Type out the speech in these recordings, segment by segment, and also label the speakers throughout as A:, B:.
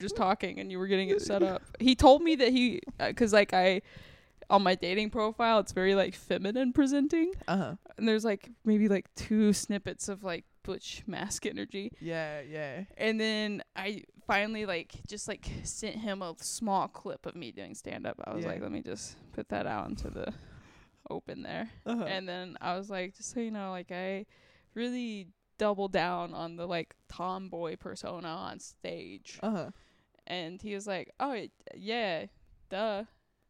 A: just talking and you were getting it set up. He told me that he, because like I, on my dating profile, it's very like feminine presenting,
B: Uh huh.
A: and there's like maybe like two snippets of like butch mask energy,
B: Yeah, yeah.
A: and then I finally like just like sent him a small clip of me doing stand up. I was
B: Yeah.
A: like, let me just put that out into the open there.
B: Uh-huh.
A: And then I was like, just so you know, like I really double down on the like tomboy persona on stage.
B: uh huh.
A: And he was like, oh yeah, duh.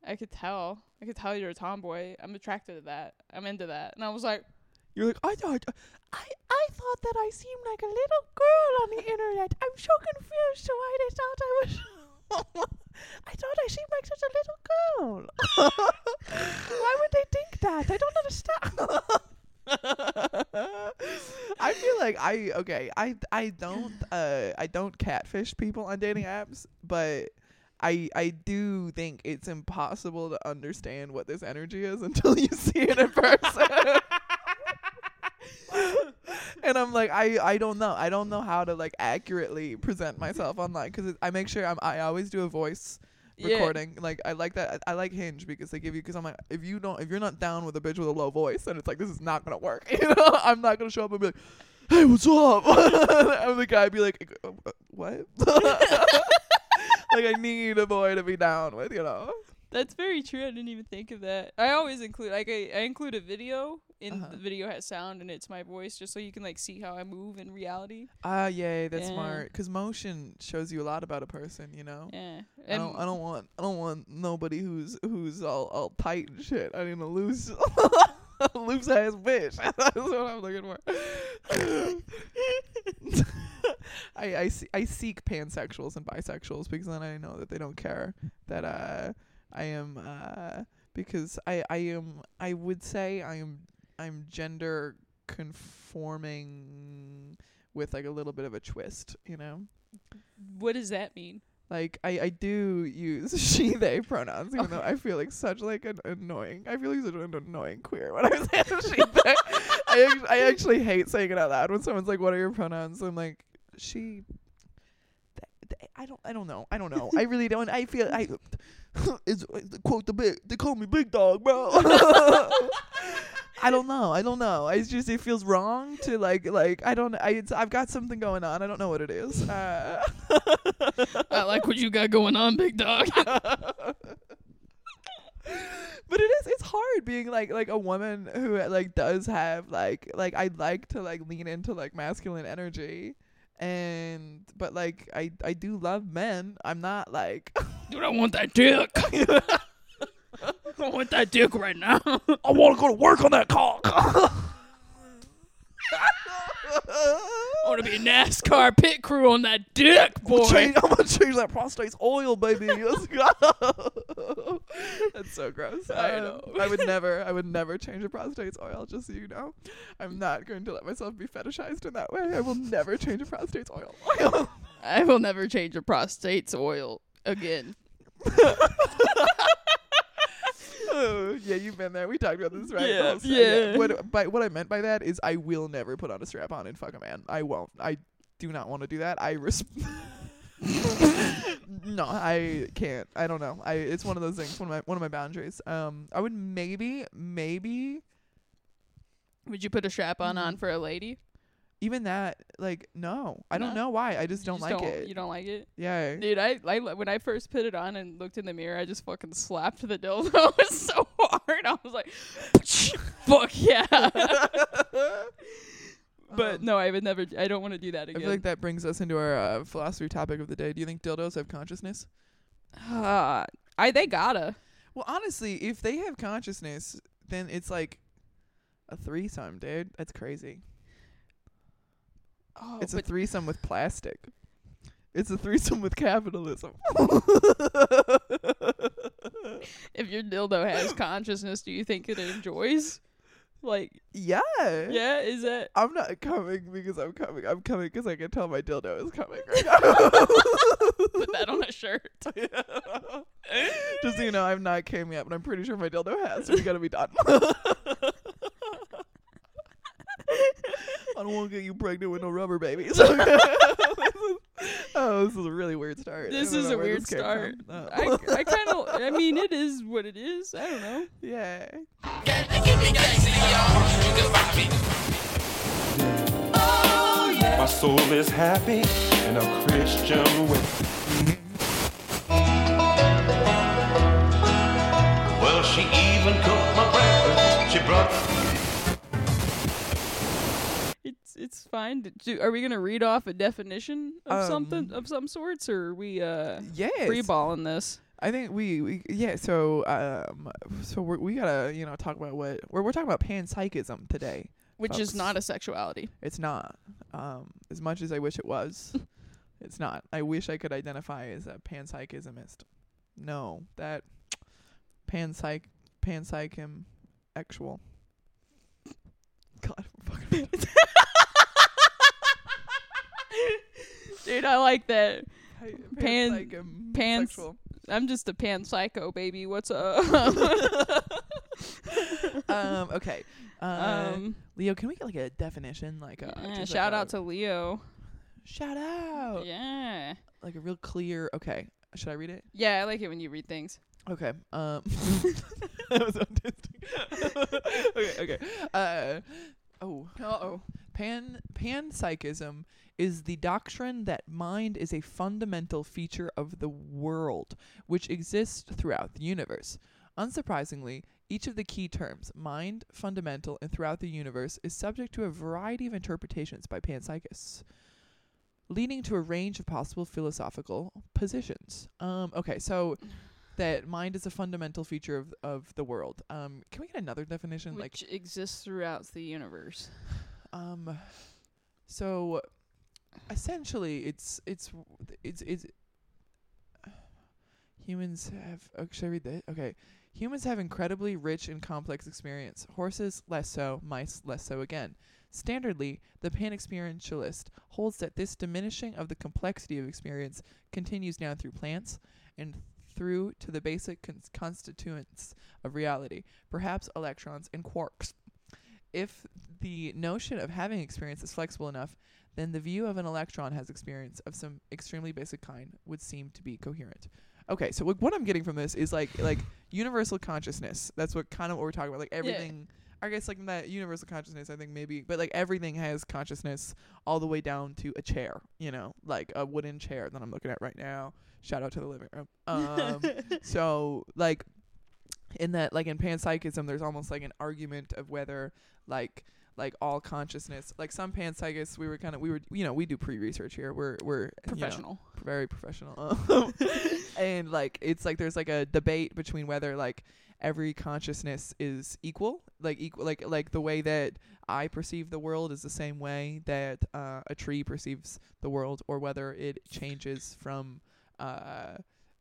A: I could tell. I could tell you're a tomboy. I'm attracted to that. I'm into that. And I was like,
B: You're like, I thought, I, I thought that I seemed like a little girl on the internet. I'm so confused to why they thought I was. I thought I seemed like such a little girl. why would they think that? I don't understand. I feel like I okay. I I don't uh I don't catfish people on dating apps, but I I do think it's impossible to understand what this energy is until you see it in person. and I'm like I I don't know. I don't know how to like accurately present myself online cuz I make sure I'm I always do a voice
A: Yeah.
B: recording. Like I like that. I, I like Hinge because they give you because I'm like if you don't if you're not down with a bitch with a low voice, then it's like this is not gonna work. You know, I'm not gonna show up and be like, hey, what's up? and the guy be like, "Uh, uh, what? like I need a boy to be down with, you know.
A: That's very true. I didn't even think of that. I always include like I, I include a video and
B: Uh-huh.
A: the video has sound and it's my voice just so you can like see how I move in reality.
B: Ah, yay, that's
A: Yeah.
B: smart. Cause motion shows you a lot about a person, you know.
A: Yeah.
B: I don't. I don't want. I don't want nobody who's who's all all tight and shit. I need a loose, loose ass bitch. That's what I'm looking for. I I, see, I seek pansexuals and bisexuals because then I know that they don't care that uh I am uh because I I am I would say I am I'm gender conforming with like a little bit of a twist, you know.
A: What does that mean?
B: Like I, I do use she they pronouns, even though I feel like such like an annoying. I feel like such an annoying queer when I say she they. I I actually hate saying it out loud when someone's like, "What are your pronouns?" I'm like, she. I don't. I don't know. I don't know. I really don't. I feel. I. It's quote the big. They call me big dog, bro. I don't know. I don't know. I just it feels wrong to like like I don't. I it's, I've got something going on. I don't know what it is. Uh,
A: I like what you got going on, big dog.
B: but it is it's hard being like like a woman who like does have like like I'd like to like lean into like masculine energy and but like I I do love men. I'm not like
A: Dude, I want that dick. I want that dick right now.
B: I want to go to work on that cock.
A: I want to be a NASCAR pit crew on that dick,
B: I'm gonna,
A: boy.
B: change, I'm gonna change that prostate's oil, baby. Let's go. That's so gross.
A: I
B: Um,
A: know.
B: I would never, I would never change a prostate's oil. Just so you know, I'm not going to let myself be fetishized in that way. I will never change a prostate's oil.
A: I will never change a prostate's oil again.
B: Oh, yeah, you've been there. We talked about this, right?
A: Yeah,
B: Paul? So,
A: yeah.
B: What, by, what I meant by that is I will never put on a strap on and fuck a man. I won't. I do not want to do that. I res- No, I can't. I don't know. I it's one of those things. One of my one of my boundaries. Um, I would maybe maybe
A: Would you put a strap on on
B: Mm.
A: for a lady?
B: Even that like no. I don't know why. I just
A: You
B: don't like it.
A: You don't like it,
B: yeah.
A: dude. I, I when I first put it on and looked in the mirror, I just fucking slapped the dildo. so hard. I was like, "Fuck yeah!" but
B: Um,
A: no, I would never. I don't want to do that again I
B: feel like that brings us into our uh, philosophy topic of the day. Do you think dildos have consciousness?
A: Ah, I they gotta.
B: Well, honestly, if they have consciousness, then it's like a threesome, dude. That's crazy.
A: Oh,
B: it's a threesome with plastic. It's a threesome with capitalism.
A: if your dildo has consciousness, do you think it enjoys? Like,
B: yeah.
A: yeah, is it?
B: I'm not coming because I'm coming. I'm coming because I can tell my dildo is coming.
A: Put that on a shirt.
B: Just so you know, I've not came yet, but I'm pretty sure my dildo has. So we gotta be done. I don't want to get you pregnant with no rubber babies. Oh, this is a really weird start.
A: This is a weird start.
B: from.
A: I, I kind of, I mean, it is what it is. I don't know.
B: yeah.
C: My soul is happy in a Christian way.
D: Well, she even cooked my breakfast. She brought
A: It's fine. Do, are we gonna read off a definition of something
B: Um,
A: of some sorts, or are we uh
B: Yes.
A: free balling this?
B: I think we, we yeah. So um, so we're, we gotta you know talk about what we're we're talking about panpsychism today.
A: Which is not a sexuality.
B: It's not. Um, as much as I wish it was, it's not. I wish I could identify as a panpsychismist. No, that panpsych panpsychism actual. God, fucking.
A: Dude, I like that. Pan- pans-
B: sexual.
A: I'm just a pan psycho, baby. What's up?
B: Um. Okay. Uh,
A: um,
B: Leo, can we get like a definition? Like, a,
A: yeah, shout
B: like
A: out
B: a-
A: to Leo.
B: shout out.
A: Yeah.
B: Like a real clear. Okay. Should I read it?
A: Yeah, I like it when you read things.
B: Okay. Um. that was autistic. okay. Okay. Uh. Oh.
A: Uh-oh.
B: Pan panpsychism is the doctrine that mind is a fundamental feature of the world, which exists throughout the universe. Unsurprisingly, each of the key terms, mind, fundamental, and throughout the universe, is subject to a variety of interpretations by panpsychists, leading to a range of possible philosophical positions. Um, okay, so that mind is a fundamental feature of of the world. Um, can we get another definition? like
A: Which exists throughout the universe.
B: um, so essentially, it's it's it's it's humans have. Oh, should I read that? Okay, humans have incredibly rich and complex experience. Horses less so, mice less so again. Standardly, the pan-experientialist holds that this diminishing of the complexity of experience continues down through plants and through to the basic cons- constituents of reality, perhaps electrons and quarks. If the notion of having experience is flexible enough, then the view of an electron has experience of some extremely basic kind would seem to be coherent. Okay, so what what I'm getting from this is like like universal consciousness. That's what kind of what we're talking about. Like everything. I guess like that universal consciousness. I think maybe, but like everything has consciousness all the way down to a chair. You know, like a wooden chair that I'm looking at right now. Shout out to the living room. Um, so like in that like in panpsychism there's almost like an argument of whether like like all consciousness like some panpsychists we were kind of we were you know we do pre-research here. We're we're you know,
A: Professional.
B: very professional. And like it's like there's like a debate between whether like every consciousness is equal like equal like like the way that i perceive the world is the same way that uh, a tree perceives the world or whether it changes from uh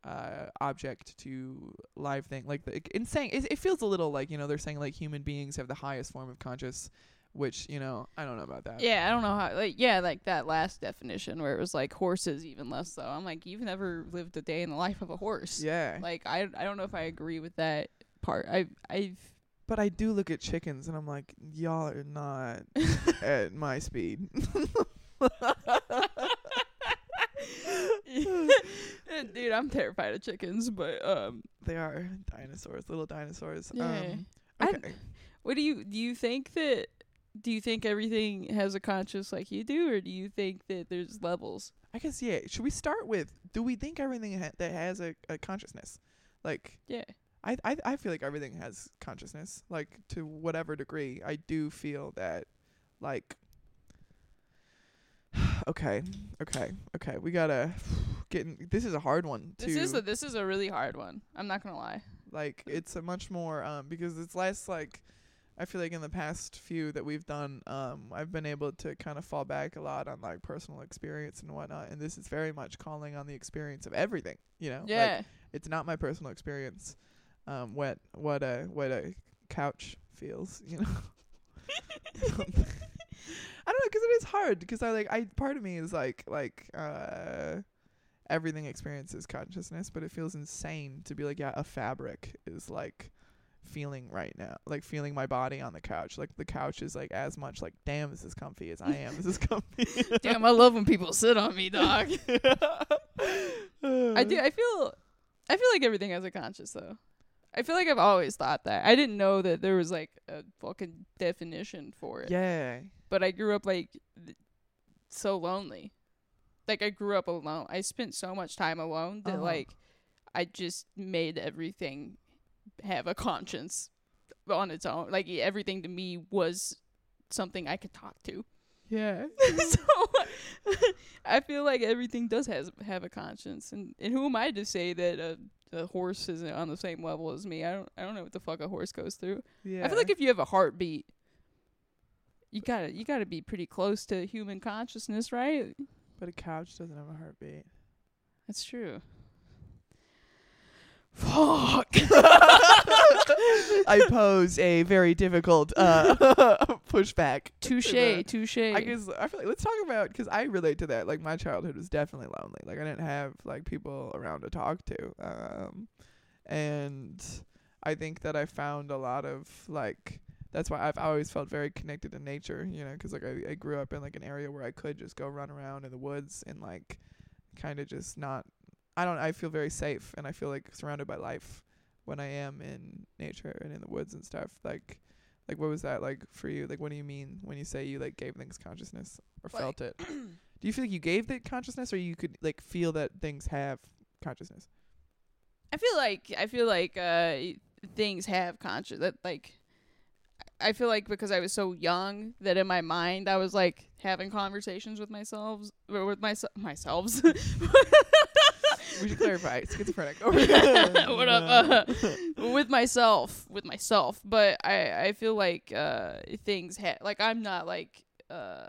B: uh object to live thing. Like the, in saying it, it feels a little like you know they're saying like human beings have the highest form of conscious which you know i don't know about that
A: Yeah, I don't know how. Like, yeah, like that last definition where it was like horses even less so. I'm like, you've never lived a day in the life of a horse.
B: yeah
A: Like, I I don't know if I agree with that part. I I've
B: But I do look at chickens and I'm like, y'all are not at my speed.
A: dude, I'm terrified of chickens. But um,
B: they are dinosaurs, little dinosaurs.
A: Yeah.
B: Um, okay.
A: what do you do? You think that? Do you think everything has a conscience like you do, or do you think that there's levels?
B: I guess yeah. Should we start with? Do we think everything ha- that has a, a consciousness? Like
A: Yeah.
B: I, I I feel like everything has consciousness. Like to whatever degree, I do feel that like. okay, okay, okay. We gotta get. In, this is a hard one.
A: This is a this is a really hard one. I'm not gonna lie.
B: like it's a much more um because it's less like I feel like in the past few that we've done um I've been able to kind of fall back a lot on like personal experience and whatnot and this is very much calling on the experience of everything you know
A: Yeah.
B: like it's not my personal experience um what what a what a couch feels you know I don't know because it is hard because I like I part of me is like like uh everything experiences consciousness, but it feels insane to be like, yeah, a fabric is like feeling right now, like feeling my body on the couch. Like the couch is like as much like, damn, this is comfy as I am. This is comfy.
A: Damn, I love when people sit on me, dog. I do. I feel. I feel like everything has a conscience, though. I feel like I've always thought that. I didn't know that there was like a fucking definition for it.
B: Yeah.
A: But I grew up like th- so lonely. Like I grew up alone. I spent so much time alone that
B: Uh-huh.
A: like I just made everything have a conscience on its own. Like everything to me was something I could talk to.
B: Yeah.
A: so I feel like everything does has have a conscience, and and who am I to say that a, a horse isn't on the same level as me? I don't I don't know what the fuck a horse goes through.
B: Yeah.
A: I feel like if you have a heartbeat, you gotta you gotta be pretty close to human consciousness, right?
B: but a couch doesn't have a heartbeat.
A: That's true. Fuck.
B: I pose a very difficult uh, pushback.
A: touche, touche.
B: I guess I feel like let's talk about because I relate to that. Like my childhood was definitely lonely. Like I didn't have like people around to talk to, um, and I think that I found a lot of like that's why I've always felt very connected to nature. You know, 'cause like I, I grew up in like an area where I could just go run around in the woods and like kind of just not. I don't. I feel very safe and I feel like surrounded by life when I am in nature and in the woods and stuff. Like like what was that like for you? Like what do you mean when you say you like gave things consciousness or
A: Like-
B: felt it? do you feel like you gave it consciousness or you could like feel that things have consciousness?
A: I feel like I feel like uh things have conscious that like I feel like because I was so young that in my mind I was like having conversations with myself with myself myself.
B: We should clarify. Schizophrenic.
A: what up? Uh, with myself, with myself. But I I feel like uh things ha- like I'm not like uh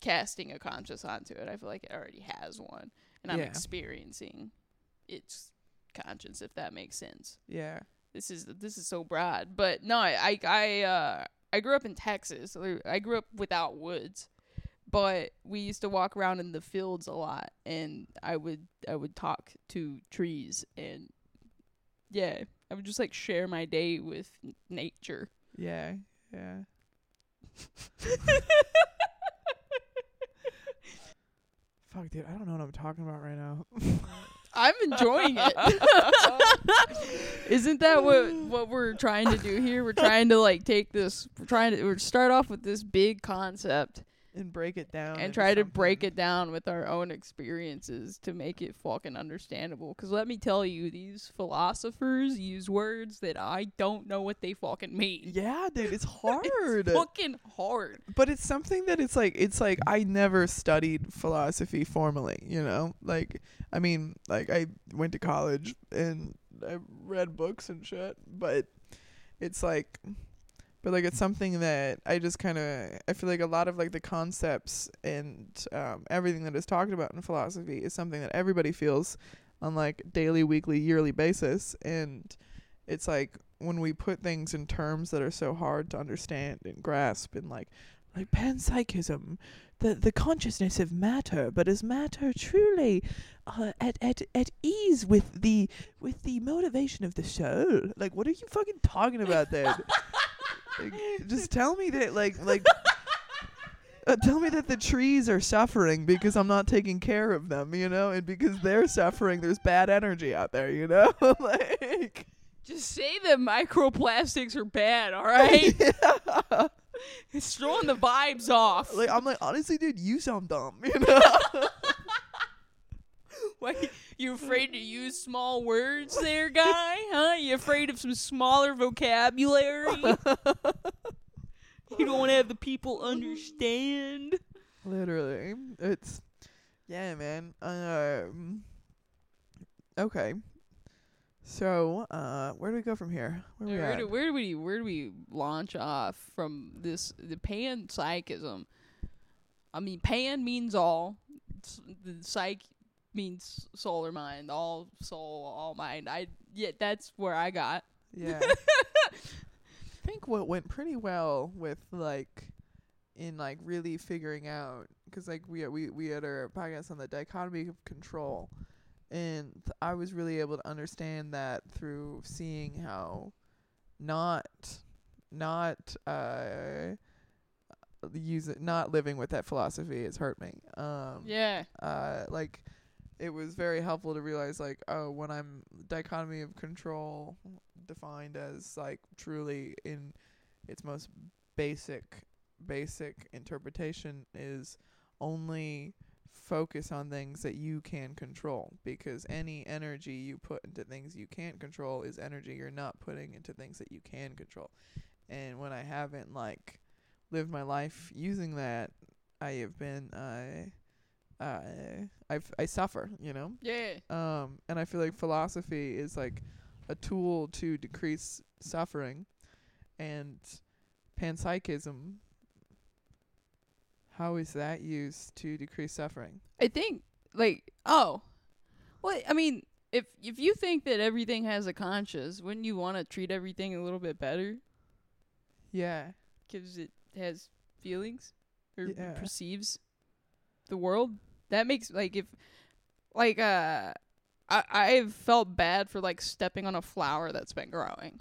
A: casting a conscious onto it. I feel like it already has one, and I'm
B: Yeah.
A: experiencing its conscience. If that makes sense.
B: yeah.
A: This is this is so broad, but no, I I I, uh, I grew up in Texas. so I grew up without woods, but we used to walk around in the fields a lot, and I would I would talk to trees, and yeah, I would just like share my day with n- nature.
B: Yeah. Yeah. Fuck, dude. I don't know what I'm talking about right now.
A: I'm enjoying it. Isn't that what what we're trying to do here? We're trying to like take this. We're trying to we're start off with this big concept
B: and break it down.
A: and try to break it down with our own experiences to make it fucking understandable. Because let me tell you, these philosophers use words that I don't know what they fucking mean.
B: Yeah, dude, it's hard.
A: It's fucking hard.
B: but it's something that it's like it's like I never studied philosophy formally, you know? Like I mean, like I went to college and I read books and shit, but it's like but like it's something that I just kind of I feel like a lot of like the concepts and um, everything that is talked about in philosophy is something that everybody feels on like daily, weekly, yearly basis. And it's like when we put things in terms that are so hard to understand and grasp and like like panpsychism the the consciousness of matter but is matter truly uh, at at at ease with the with the motivation of the soul? Like what are you fucking talking about then like, just tell me that like like uh, tell me that the trees are suffering because I'm not taking care of them, you know, and because they're suffering, there's bad energy out there, you know, like.
A: Just say that microplastics are bad, all right?
B: yeah.
A: it's throwing the vibes off.
B: Like I'm like honestly, dude, you sound dumb. You know?
A: Why you afraid to use small words there, guy? Huh? You afraid of some smaller vocabulary? you don't want to have the people understand.
B: Literally, it's yeah, man. Um. Okay. So, uh, where do we go from here? Where we
A: Where do, where do we where do we launch off from this the panpsychism? I mean, pan means all. The psych means soul or mind. All soul, all mind. I yeah, that's where I got.
B: Yeah. I think what went pretty well with like in like really figuring out because like we we we had our podcast on the dichotomy of control, and I was really able to understand that through seeing how not not uh use it not living with that philosophy has hurt me. Um
A: Yeah.
B: uh like it was very helpful to realize like oh when I'm dichotomy of control defined as like truly in its most basic basic interpretation is only focus on things that you can control because any energy you put into things you can't control is energy you're not putting into things that you can control. And when I haven't like lived my life using that, I have been uh uh I've I suffer, you know?
A: Yeah.
B: Um and I feel like philosophy is like a tool to decrease suffering and panpsychism how is that used to decrease suffering?
A: I think like oh, well I mean if if you think that everything has a conscience, wouldn't you want to treat everything a little bit better
B: Yeah.
A: 'cause it has feelings or
B: Yeah.
A: perceives the world? That makes like if like uh I I've felt bad for like stepping on a flower that's been growing.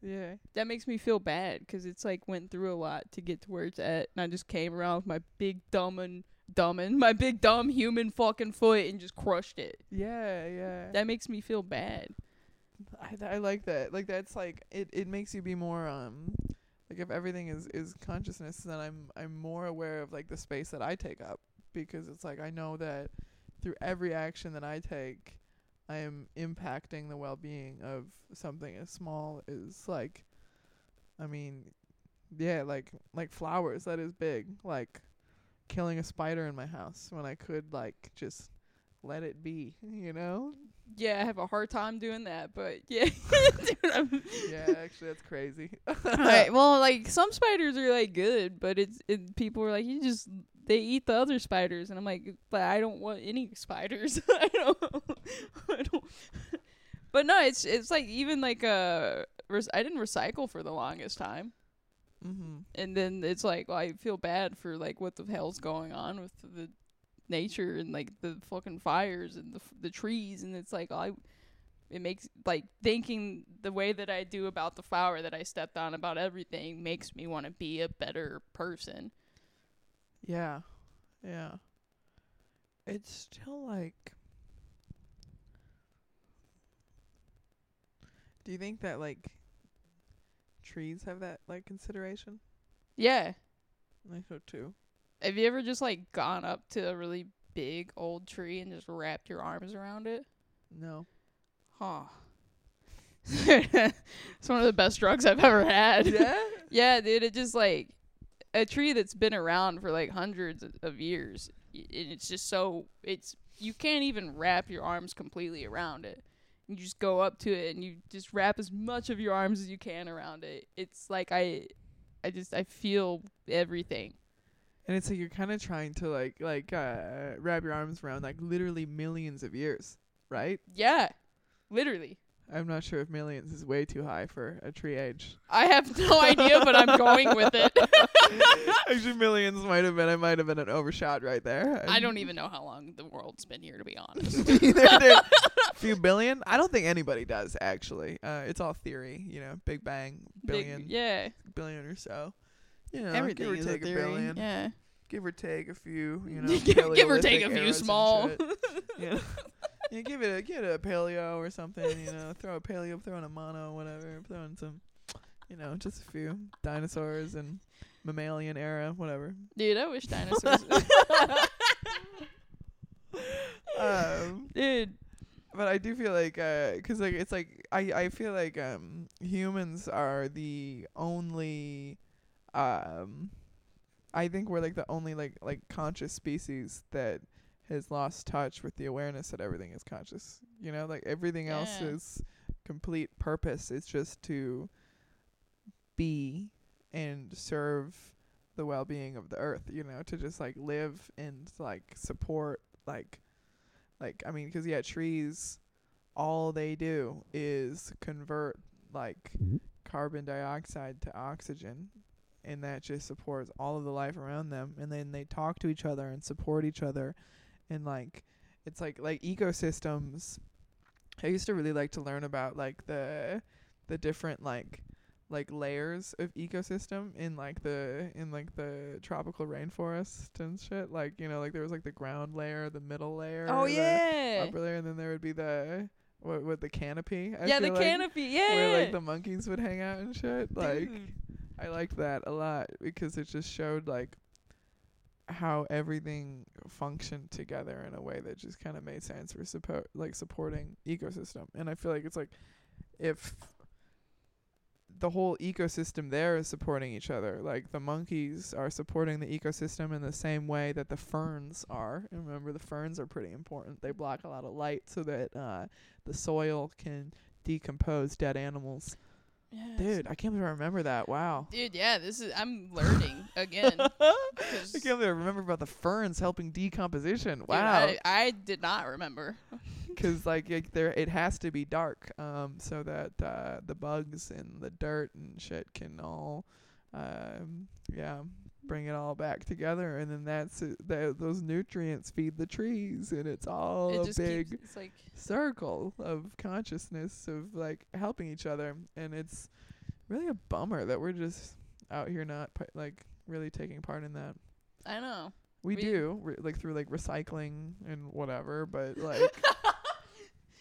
B: Yeah.
A: That makes me feel bad 'cause it's like went through a lot to get to where it's at, and I just came around with my big dumb and dumb and my big dumb human fucking foot and just crushed it.
B: Yeah, yeah.
A: That makes me feel bad.
B: I I like that. Like that's like it it makes you be more um like if everything is is consciousness then I'm I'm more aware of like the space that I take up because it's like I know that through every action that I take I am impacting the well-being of something as small as like I mean yeah, like like flowers that is big. Like killing a spider in my house when I could like just let it be, you know?
A: Yeah, I have a hard time doing that, but yeah. Dude,
B: yeah, actually that's crazy.
A: right. well, like some spiders are like good, but it's it, people are like you just they eat the other spiders, and I'm like, but I don't want any spiders. I don't. I don't. But no, it's it's like even like uh, res- I didn't recycle for the longest time,
B: mm-hmm.
A: and then it's like well, I feel bad for like what the hell's going on with the nature and like the fucking fires and the f- the trees, and it's like I. It makes like thinking the way that I do about the flower that I stepped on about everything makes me want to be a better person.
B: Yeah. Yeah. It's still like Do you think that like trees have that like consideration?
A: Yeah.
B: I think so too.
A: Have you ever just like gone up to a really big old tree and just wrapped your arms around it?
B: No.
A: Huh. it's one of the best drugs I've ever had.
B: Yeah?
A: yeah, dude. It just like a tree that's been around for like hundreds of- years. And it's just so it's you can't even wrap your arms completely around it. You just go up to it and you just wrap as much of your arms as you can around it. It's like I, I just I feel everything.
B: And it's like you're kind of trying to like like uh wrap your arms around like literally millions of years, right?
A: Yeah, literally.
B: I'm not sure if millions is way too high for a tree age.
A: I have no idea, but I'm going with it.
B: Actually, millions might have been. I might have been an overshot right there.
A: I don't even know how long the world's been here, to be honest.
B: Dude. few billion. I don't think anybody does actually. Uh, it's all theory, you know. Big Bang,
A: Big-
B: billion,
A: yeah,
B: billion or so. You know,
A: everything
B: give or
A: is
B: take
A: a theory.
B: billion.
A: Yeah,
B: Give or take a few. You know,
A: give, or take a few small.
B: shit. You yeah, give it a give it a paleo or something. You know, throw a paleo, throw in a mono, whatever. Throw in some, you know, just a few dinosaurs and mammalian era, whatever.
A: Dude, I wish dinosaurs.
B: Um,
A: Dude,
B: but I do feel like, uh 'cause like it's like I I feel like um humans are the only, um, I think we're like the only like like conscious species that has lost touch with the awareness that everything is conscious. You know, like everything
A: Yeah.
B: is complete purpose is just to be and serve the well-being of the earth. You know, to just like live and like support like like I mean, 'cause yeah, trees, all they do is convert like mm-hmm. carbon dioxide to oxygen, and that just supports all of the life around them. And then they talk to each other and support each other, and like it's like like ecosystems. I used to really like to learn about like the the different like like layers of ecosystem in like the in like the tropical rainforest and shit. Like you know, like there was like the ground layer, the middle layer,
A: Oh
B: the
A: yeah.
B: upper layer, and then there would be the what what the canopy. I
A: yeah, the
B: like,
A: canopy. Yeah.
B: Where like the monkeys would hang out and shit. Like
A: Dude.
B: I liked that a lot because it just showed like how everything functioned together in a way that just kind of made sense for support like supporting ecosystem. And I feel like it's like if the whole ecosystem there is supporting each other. Like the monkeys are supporting the ecosystem in the same way that the ferns are. And remember, the ferns are pretty important. They block a lot of light so that uh, the soil can decompose dead animals.
A: Yes.
B: Dude, I can't believe I remember that. Wow.
A: Dude, yeah, this is I'm learning again.
B: I can't believe I remember about the ferns helping decomposition.
A: Dude,
B: Wow.
A: I, I did not remember.
B: because like it, there it has to be dark um so that uh the bugs and the dirt and shit can all um yeah bring it all back together and then that's it, that those nutrients feed the trees and it's all
A: it
B: a big
A: keeps it's like
B: circle of consciousness of like helping each other and it's really a bummer that we're just out here not like really taking part in that.
A: I know.
B: we,
A: We-
B: do re- like through like recycling and whatever but like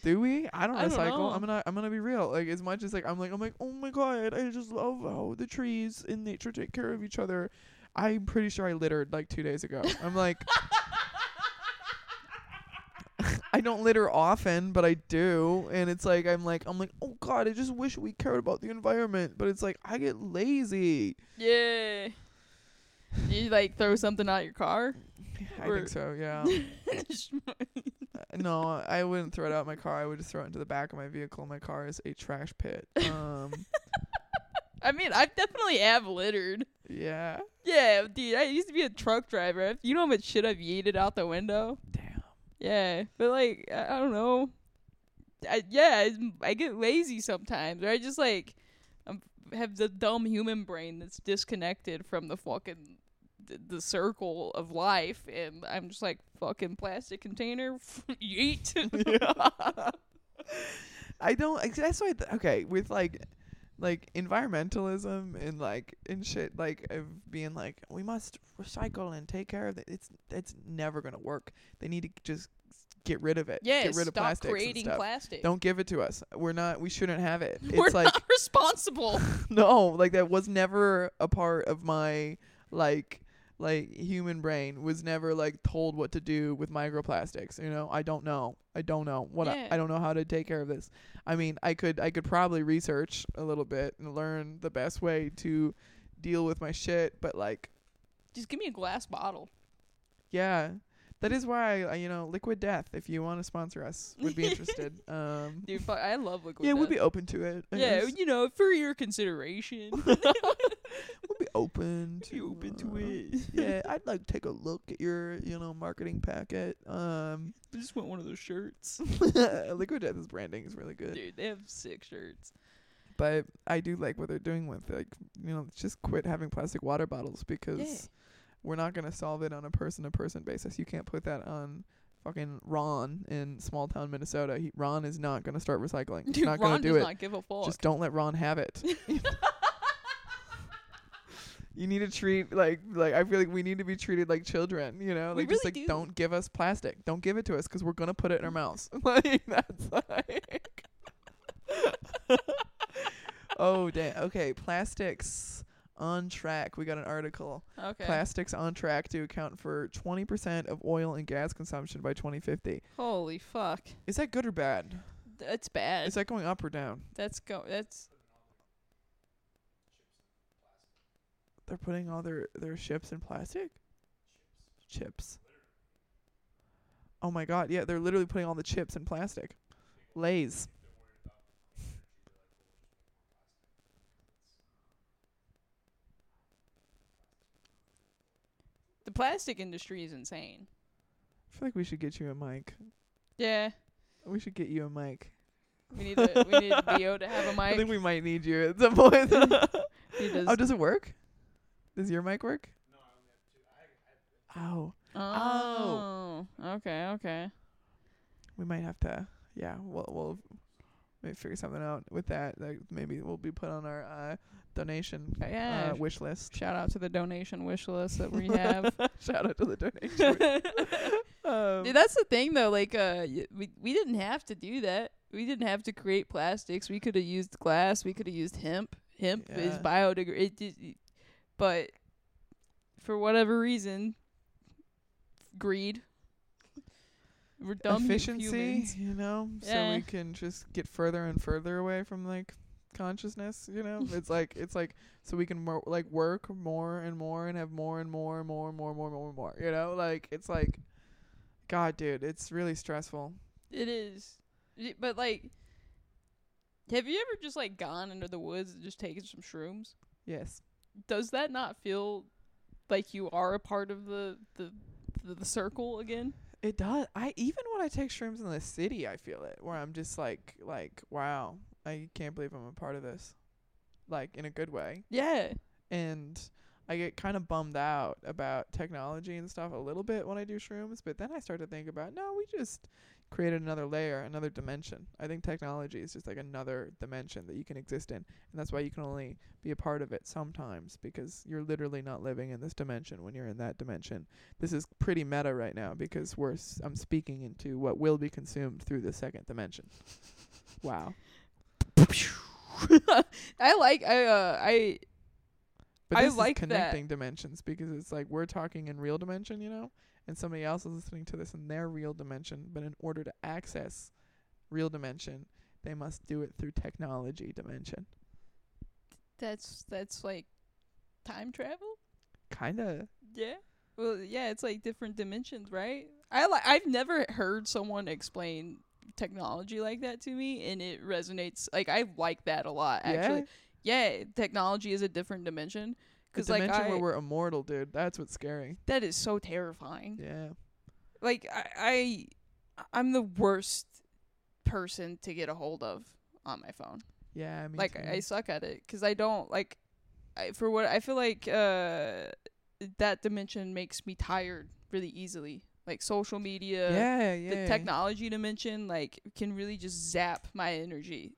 B: do we? I don't
A: I don't
B: recycle. i'm gonna i'm gonna be real. Like as much as like i'm like i'm like oh my god i just love how the trees in nature take care of each other i'm pretty sure i littered like two days ago i'm like I don't litter often, but I do, and it's like I'm like I'm like, oh god, I just wish we cared about the environment, but it's like I get lazy.
A: Yeah. You like throw something out your car?
B: I
A: Or-
B: think so, yeah. Uh, no, I wouldn't throw it out my car. I would just throw it into the back of my vehicle. My car is a trash pit. Um,
A: I mean, I definitely have littered.
B: yeah.
A: Yeah, dude, I used to be a truck driver. You know how much shit I've yeeted out the window?
B: Damn.
A: Yeah, but like, I, I don't know. I, yeah, I, I get lazy sometimes, or I just like I'm, have the dumb human brain that's disconnected from the fucking the, the circle of life, and I'm just like fucking plastic container, yeet.
B: I don't. That's why. Okay, with like, like environmentalism and like and shit, like of being like we must recycle and take care of it. It's it's never gonna work. They need to just get rid of it.
A: yeah,
B: get rid of
A: stop
B: plastics
A: creating plastic.
B: Don't give it to us. We're not. We shouldn't have it.
A: We're
B: It's like
A: not responsible.
B: no, like that was never a part of my like like human brain was never like told what to do with microplastics. You know, I don't know. I don't know what
A: Yeah.
B: I, I don't know how to take care of this. I mean, I could I could probably research a little bit and learn the best way to deal with my shit, but like
A: just give me a glass bottle.
B: yeah. That is why I, you know, Liquid Death. If you want to sponsor us, would be interested. Um,
A: Dude, fu- I love liquid.
B: yeah, we'd be open to it. I
A: Yeah,
B: guess.
A: you know, for your consideration.
B: open to
A: Be open to
B: uh,
A: it.
B: yeah, I'd like to take a look at your, you know, marketing packet. Um,
A: I just want one of those shirts.
B: Liquid Death's branding is really good,
A: Dude, they have sick shirts.
B: but I do like what they're doing with like, you know, just quit having plastic water bottles because
A: Yeah.
B: we're not gonna solve it on a person-to-person basis. You can't put that on fucking Ron in small town Minnesota. He, Ron is not gonna start recycling. He's
A: Dude,
B: not
A: Ron
B: gonna do
A: does
B: it.
A: not give a fuck.
B: Just don't let Ron have it. you need to treat like like I feel like we need to be treated like children, you know?
A: We
B: Like just like
A: do.
B: don't give us plastic. Don't give it to us cuz we're going to put it in our mouths. like that's like Oh, damn. Okay, plastics on track. We got an article.
A: okay.
B: Plastics on track to account for 20% of oil and gas consumption by 2050.
A: Holy fuck.
B: Is that good or bad?
A: That's bad.
B: Is that going up or down?
A: that's go that's
B: They're putting all their their ships in plastic. Chips. Oh my god! Yeah, they're literally putting all the chips in plastic. Lay's.
A: the plastic industry is insane.
B: I feel like we should get you a mic.
A: Yeah.
B: We should get you a mic.
A: We need a we need Theo to have a mic.
B: I think we might need you at some point. Oh, does it work? Does your mic work? No, I don't have to. Oh,
A: oh. Okay, okay.
B: we might have to. Yeah, we'll we'll maybe figure something out with that. Like maybe we'll be put on our uh, donation
A: Yeah.
B: uh, wish list.
A: Shout out to the donation wish list that we have.
B: Shout out to the donation. um,
A: Dude, that's the thing though. Like, uh, y- we we didn't have to do that. We didn't have to create plastics. We could have used glass. We could have used hemp. Hemp is
B: Yeah.
A: biodegradable. It, just- but for whatever reason, greed. We're dumb
B: efficiency,
A: humans.
B: you know, so we can just get further and further away from like consciousness. You know, it's like it's like so we can more like work more and more and have more and more and more and more and more and more and more. You know, like it's like, God, dude, it's really stressful.
A: It is, Y- but like, have you ever just like gone into the woods and just taken some shrooms?
B: Yes.
A: Does that not feel like you are a part of the the the, the circle again?
B: It does. I even when I take shrooms in the city, I feel it. Where I'm just like, like, wow, I can't believe I'm a part of this, like in a good way.
A: Yeah.
B: And I get kind of bummed out about technology and stuff a little bit when I do shrooms, but then I start to think about no, we just created another layer, another dimension. I think technology is just like another dimension that you can exist in, and that's why you can only be a part of it sometimes because you're literally not living in this dimension when you're in that dimension. This is pretty meta right now because we're s- I'm speaking into what will be consumed through the second dimension. wow.
A: I like I uh I
B: But
A: I like
B: is
A: that.
B: connecting dimensions because it's like we're talking in real dimension, you know, and somebody else is listening to this in their real dimension. But in order to access real dimension, they must do it through technology dimension.
A: that's that's like time travel?
B: Kinda.
A: Yeah. Well, yeah, it's like different dimensions, right? I like I've never heard someone explain technology like that to me and it resonates like I like that a lot actually. Yeah, Yeah, technology is a different dimension Cuz like
B: dimension
A: I,
B: where we're immortal, dude. That's what's scary.
A: that is so terrifying.
B: Yeah.
A: Like I, I I'm the worst person to get a hold of on my phone.
B: Yeah. Me
A: like
B: too.
A: I suck at it because I don't like. I for what I feel like uh that dimension makes me tired really easily. Like social media,
B: yeah. Yeah.
A: the technology dimension, like can really just zap my energy.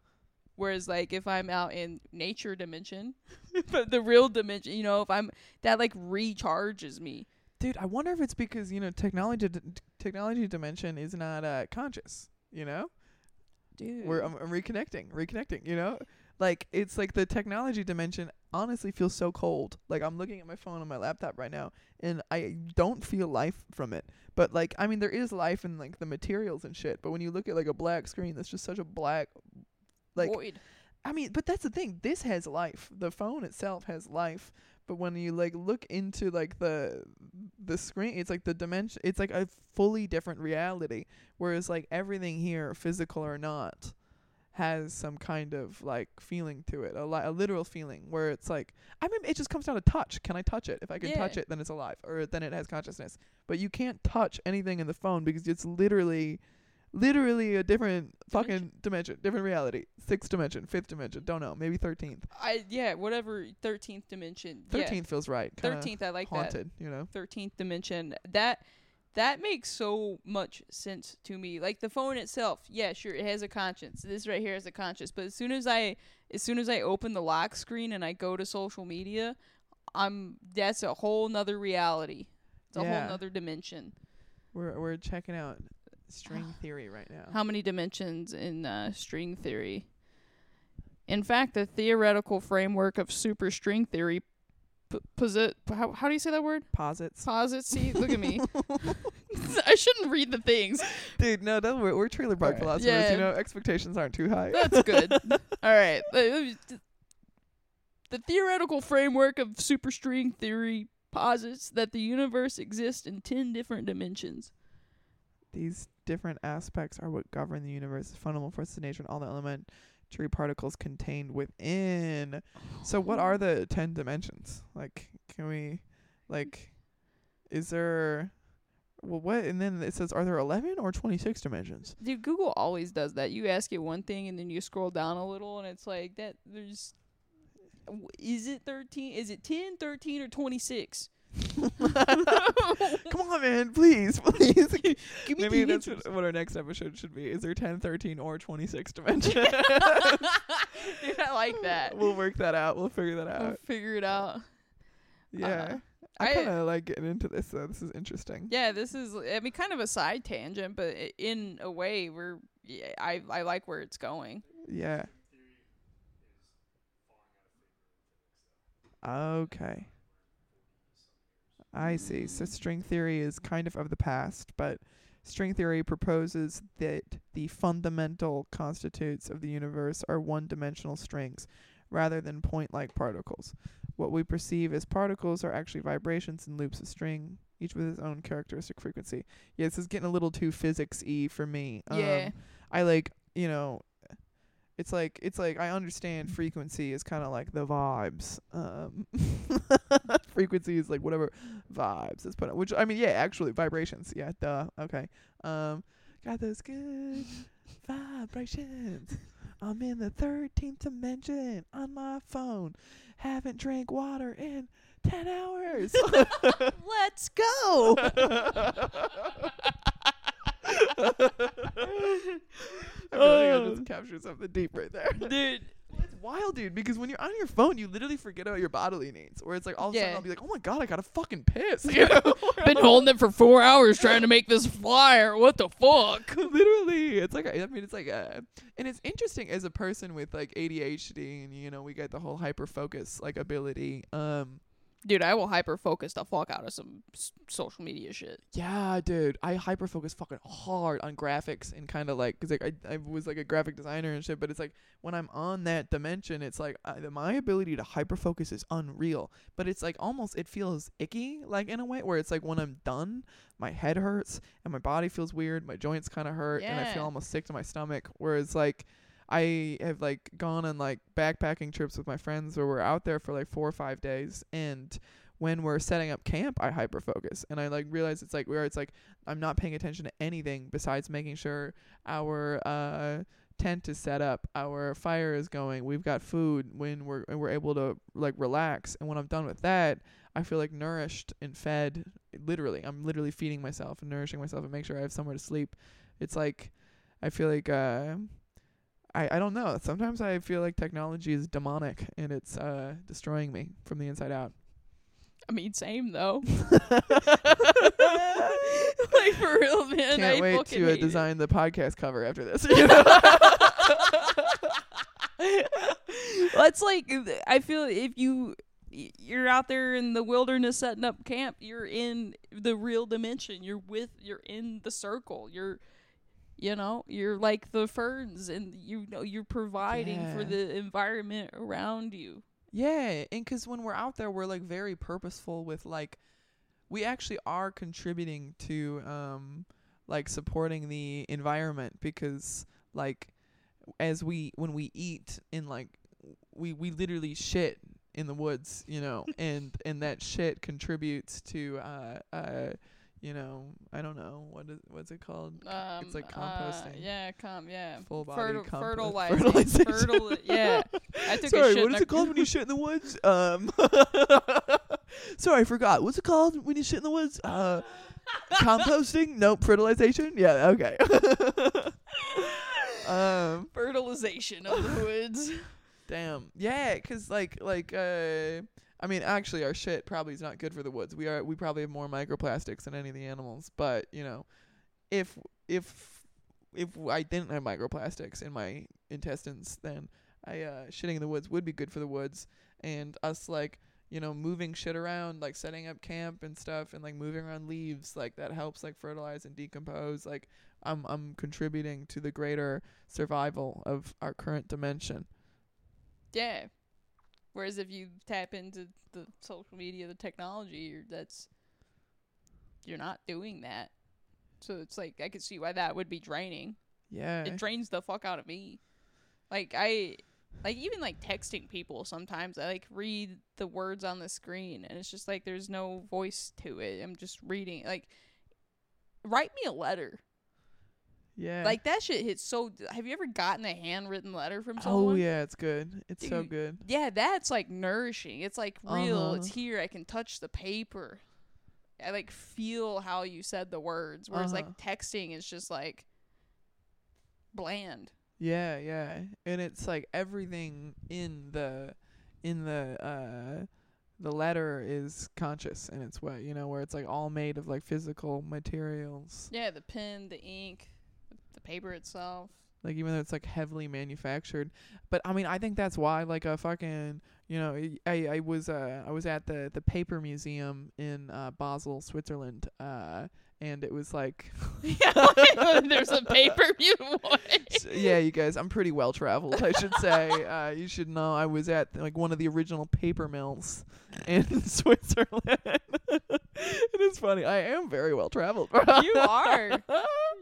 A: Whereas like if I'm out in nature dimension, but the real dimension, you know, if I'm that like recharges me.
B: Dude, I wonder if it's because you know technology d- technology dimension is not uh conscious. You know.
A: Dude,
B: We're I'm, I'm reconnecting, reconnecting. You know, like it's like the technology dimension honestly feels so cold. Like I'm looking at my phone on my laptop right now, and I don't feel life from it. But like, I mean, there is life in like the materials and shit. But when you look at like a black screen, that's just such a black. Like
A: void.
B: I mean, but that's the thing. This has life. The phone itself has life. But when you like look into like the the screen, it's like the dimension. It's like a fully different reality. Whereas like everything here, physical or not, has some kind of like feeling to it, a, li- a literal feeling. Where it's like, I mean, it just comes down to touch. Can I touch it? If I can touch it, then it's alive, or then it has consciousness. But you can't touch anything in the phone because it's literally literally a different fucking dimension, different reality. Sixth dimension, fifth dimension, don't know, maybe thirteenth.
A: I yeah, whatever thirteenth dimension. yeah.
B: Thirteenth feels right.
A: Thirteenth, I like that.
B: haunted, you know.
A: thirteenth dimension. That that makes so much sense to me. Like the phone itself, yeah, sure, it has a conscience. This right here has a conscience. But as soon as I as soon as I open the lock screen and I go to social media, I'm that's a whole nother reality. It's a
B: Yeah.
A: whole nother dimension.
B: We're we're checking out string theory right now.
A: How many dimensions in uh, string theory? In fact, the theoretical framework of superstring theory p- posit how how do you say that word?
B: Posits.
A: Posits. See, look at me. I shouldn't read the things.
B: Dude, no, that we're, we're trailer park
A: Alright.
B: philosophers.
A: Yeah.
B: You know, expectations aren't too high.
A: That's good. All right. The the theoretical framework of superstring theory posits that the universe exists in 10 different dimensions.
B: These different aspects are what govern the universe, fundamental forces of nature, and all the elementary particles contained within. So, what are the ten dimensions? Like, can we, like, is there? Well, what? And then it says, are there eleven or twenty-six dimensions?
A: Dude, Google always does that. You ask it one thing and then you scroll down a little and it's like that there's is it 13? Is it 10, 13 or 26?
B: Come on, man, please, please.
A: Give me
B: Maybe
A: the
B: that's
A: answers.
B: what, what our next episode should be. Is there 10, 13, or 26 dimensions?
A: Dude, I like that.
B: we'll work that out. We'll figure that
A: We'll
B: out.
A: figure it out.
B: Yeah. Uh, I,
A: I-
B: kind of like getting into this, though. This is interesting.
A: Yeah, this is I mean kind of a side tangent, but i- in a way we're yeah, I I like where it's going.
B: Yeah. Okay. I see. So string theory is kind of of the past, but string theory proposes that the fundamental constitutes of the universe are one-dimensional strings rather than point-like particles. What we perceive as particles are actually vibrations and loops of string, each with its own characteristic frequency. Yeah, this is getting a little too physics-y for me.
A: Yeah.
B: Um, I like, you know, it's like it's like I understand frequency is kind of like the vibes. Um, frequency is like whatever vibes is put on. Which I mean, yeah, actually vibrations. Yeah, duh. Okay. Um, got those good vibrations. I'm in the thirteenth dimension on my phone. Haven't drank water in ten hours.
A: Let's go.
B: I like I just captured something deep right there.
A: Dude,
B: wild, dude, because when you're on your phone, you literally forget about your bodily needs. Or it's like all of a sudden
A: Yeah.
B: I'll be like, oh my god, I gotta fucking piss. You know?
A: been holding it for 4 hours trying to make this flyer. What the fuck?
B: literally, it's like I mean, it's like uh, and it's interesting as a person with like ADHD, and you know, we get the whole hyper focus like ability. Um,
A: Dude, I will hyper focus the fuck out of some s- social media shit.
B: Yeah, dude, I hyper focus fucking hard on graphics and kind of like, cause like I, I was like a graphic designer and shit, but it's like when I'm on that dimension, it's like uh, my ability to hyper focus is unreal. But it's like almost it feels icky, like in a way where it's like when I'm done, my head hurts and my body feels weird, my joints kind of hurt, and I feel almost sick to my stomach. Whereas like I have like gone on like backpacking trips with my friends where we're out there for like four or five days and when we're setting up camp I hyper focus and I like realize it's like where it's like I'm not paying attention to anything besides making sure our uh tent is set up, our fire is going, we've got food when we're we're able to like relax and when I'm done with that I feel like nourished and fed literally. I'm literally feeding myself and nourishing myself and make sure I have somewhere to sleep. It's like I feel like uh I, I don't know. Sometimes I feel like technology is demonic and it's uh destroying me from the inside out.
A: I mean, same though. like for real, man.
B: Can't
A: I
B: wait to uh, design the podcast cover after this.
A: well, it's like I feel if you you're out there in the wilderness setting up camp, you're in the real dimension. You're with you're in the circle. You're you know, you're like the ferns and you know you're providing for the environment around you.
B: Yeah, and 'cause when we're out there, we're like very purposeful with like, we actually are contributing to um like supporting the environment because like as we when we eat in like we we literally shit in the woods, you know, and and that shit contributes to uh uh you know I don't know what is what's it called
A: Um,
B: it's like
A: uh,
B: composting.
A: yeah, com. Yeah,
B: Full body
A: Fertil-
B: compo-
A: fertilizing.
B: fertilization.
A: Fertil- yeah, I took a
B: Sorry,
A: shit
B: what is
A: a-
B: it called when you shit in the woods? Um, sorry, I forgot. What's it called when you shit in the woods? Uh, composting? Nope. Fertilization? Yeah. Okay. um,
A: fertilization of the woods.
B: damn. Yeah, cuz like like uh, I mean, actually, our shit probably is not good for the woods. We are we probably have more microplastics than any of the animals. But you know, if if if I didn't have microplastics in my intestines, then I uh, shitting in the woods would be good for the woods. And us like you know moving shit around, like setting up camp and stuff, and like moving around leaves, like that helps like fertilize and decompose. Like I'm I'm contributing to the greater survival of our current dimension.
A: Yeah. Whereas if you tap into the social media, the technology, you're, that's you're not doing that. So it's like I could see why that would be draining.
B: Yeah.
A: It drains the fuck out of me. Like I like even like texting people sometimes I like read the words on the screen and it's just like there's no voice to it. I'm just reading like write me a letter.
B: Yeah.
A: Like that shit hits so have you ever gotten a handwritten letter from someone?
B: Oh yeah, it's good. It's so good.
A: Yeah, that's like nourishing. It's like real.
B: Uh-huh.
A: It's here. I can touch the paper. I like feel how you said the words. Whereas
B: Uh-huh.
A: like texting is just like bland.
B: Yeah, yeah. And it's like everything in the in the uh the letter is conscious in it's way, you know, where it's like all made of like physical materials.
A: Yeah, the pen, the ink, paper itself.
B: Like even though it's like heavily manufactured. But I mean, I think that's why like a fucking, you know, I- I was uh I was at the the paper museum in uh Basel, Switzerland. Uh and it was like
A: yeah, there's a paper mute one.
B: S- yeah, you guys, I'm pretty well traveled, I should say. Uh, you should know I was at like one of the original paper mills in Switzerland. it is funny. I am very well traveled.
A: You are.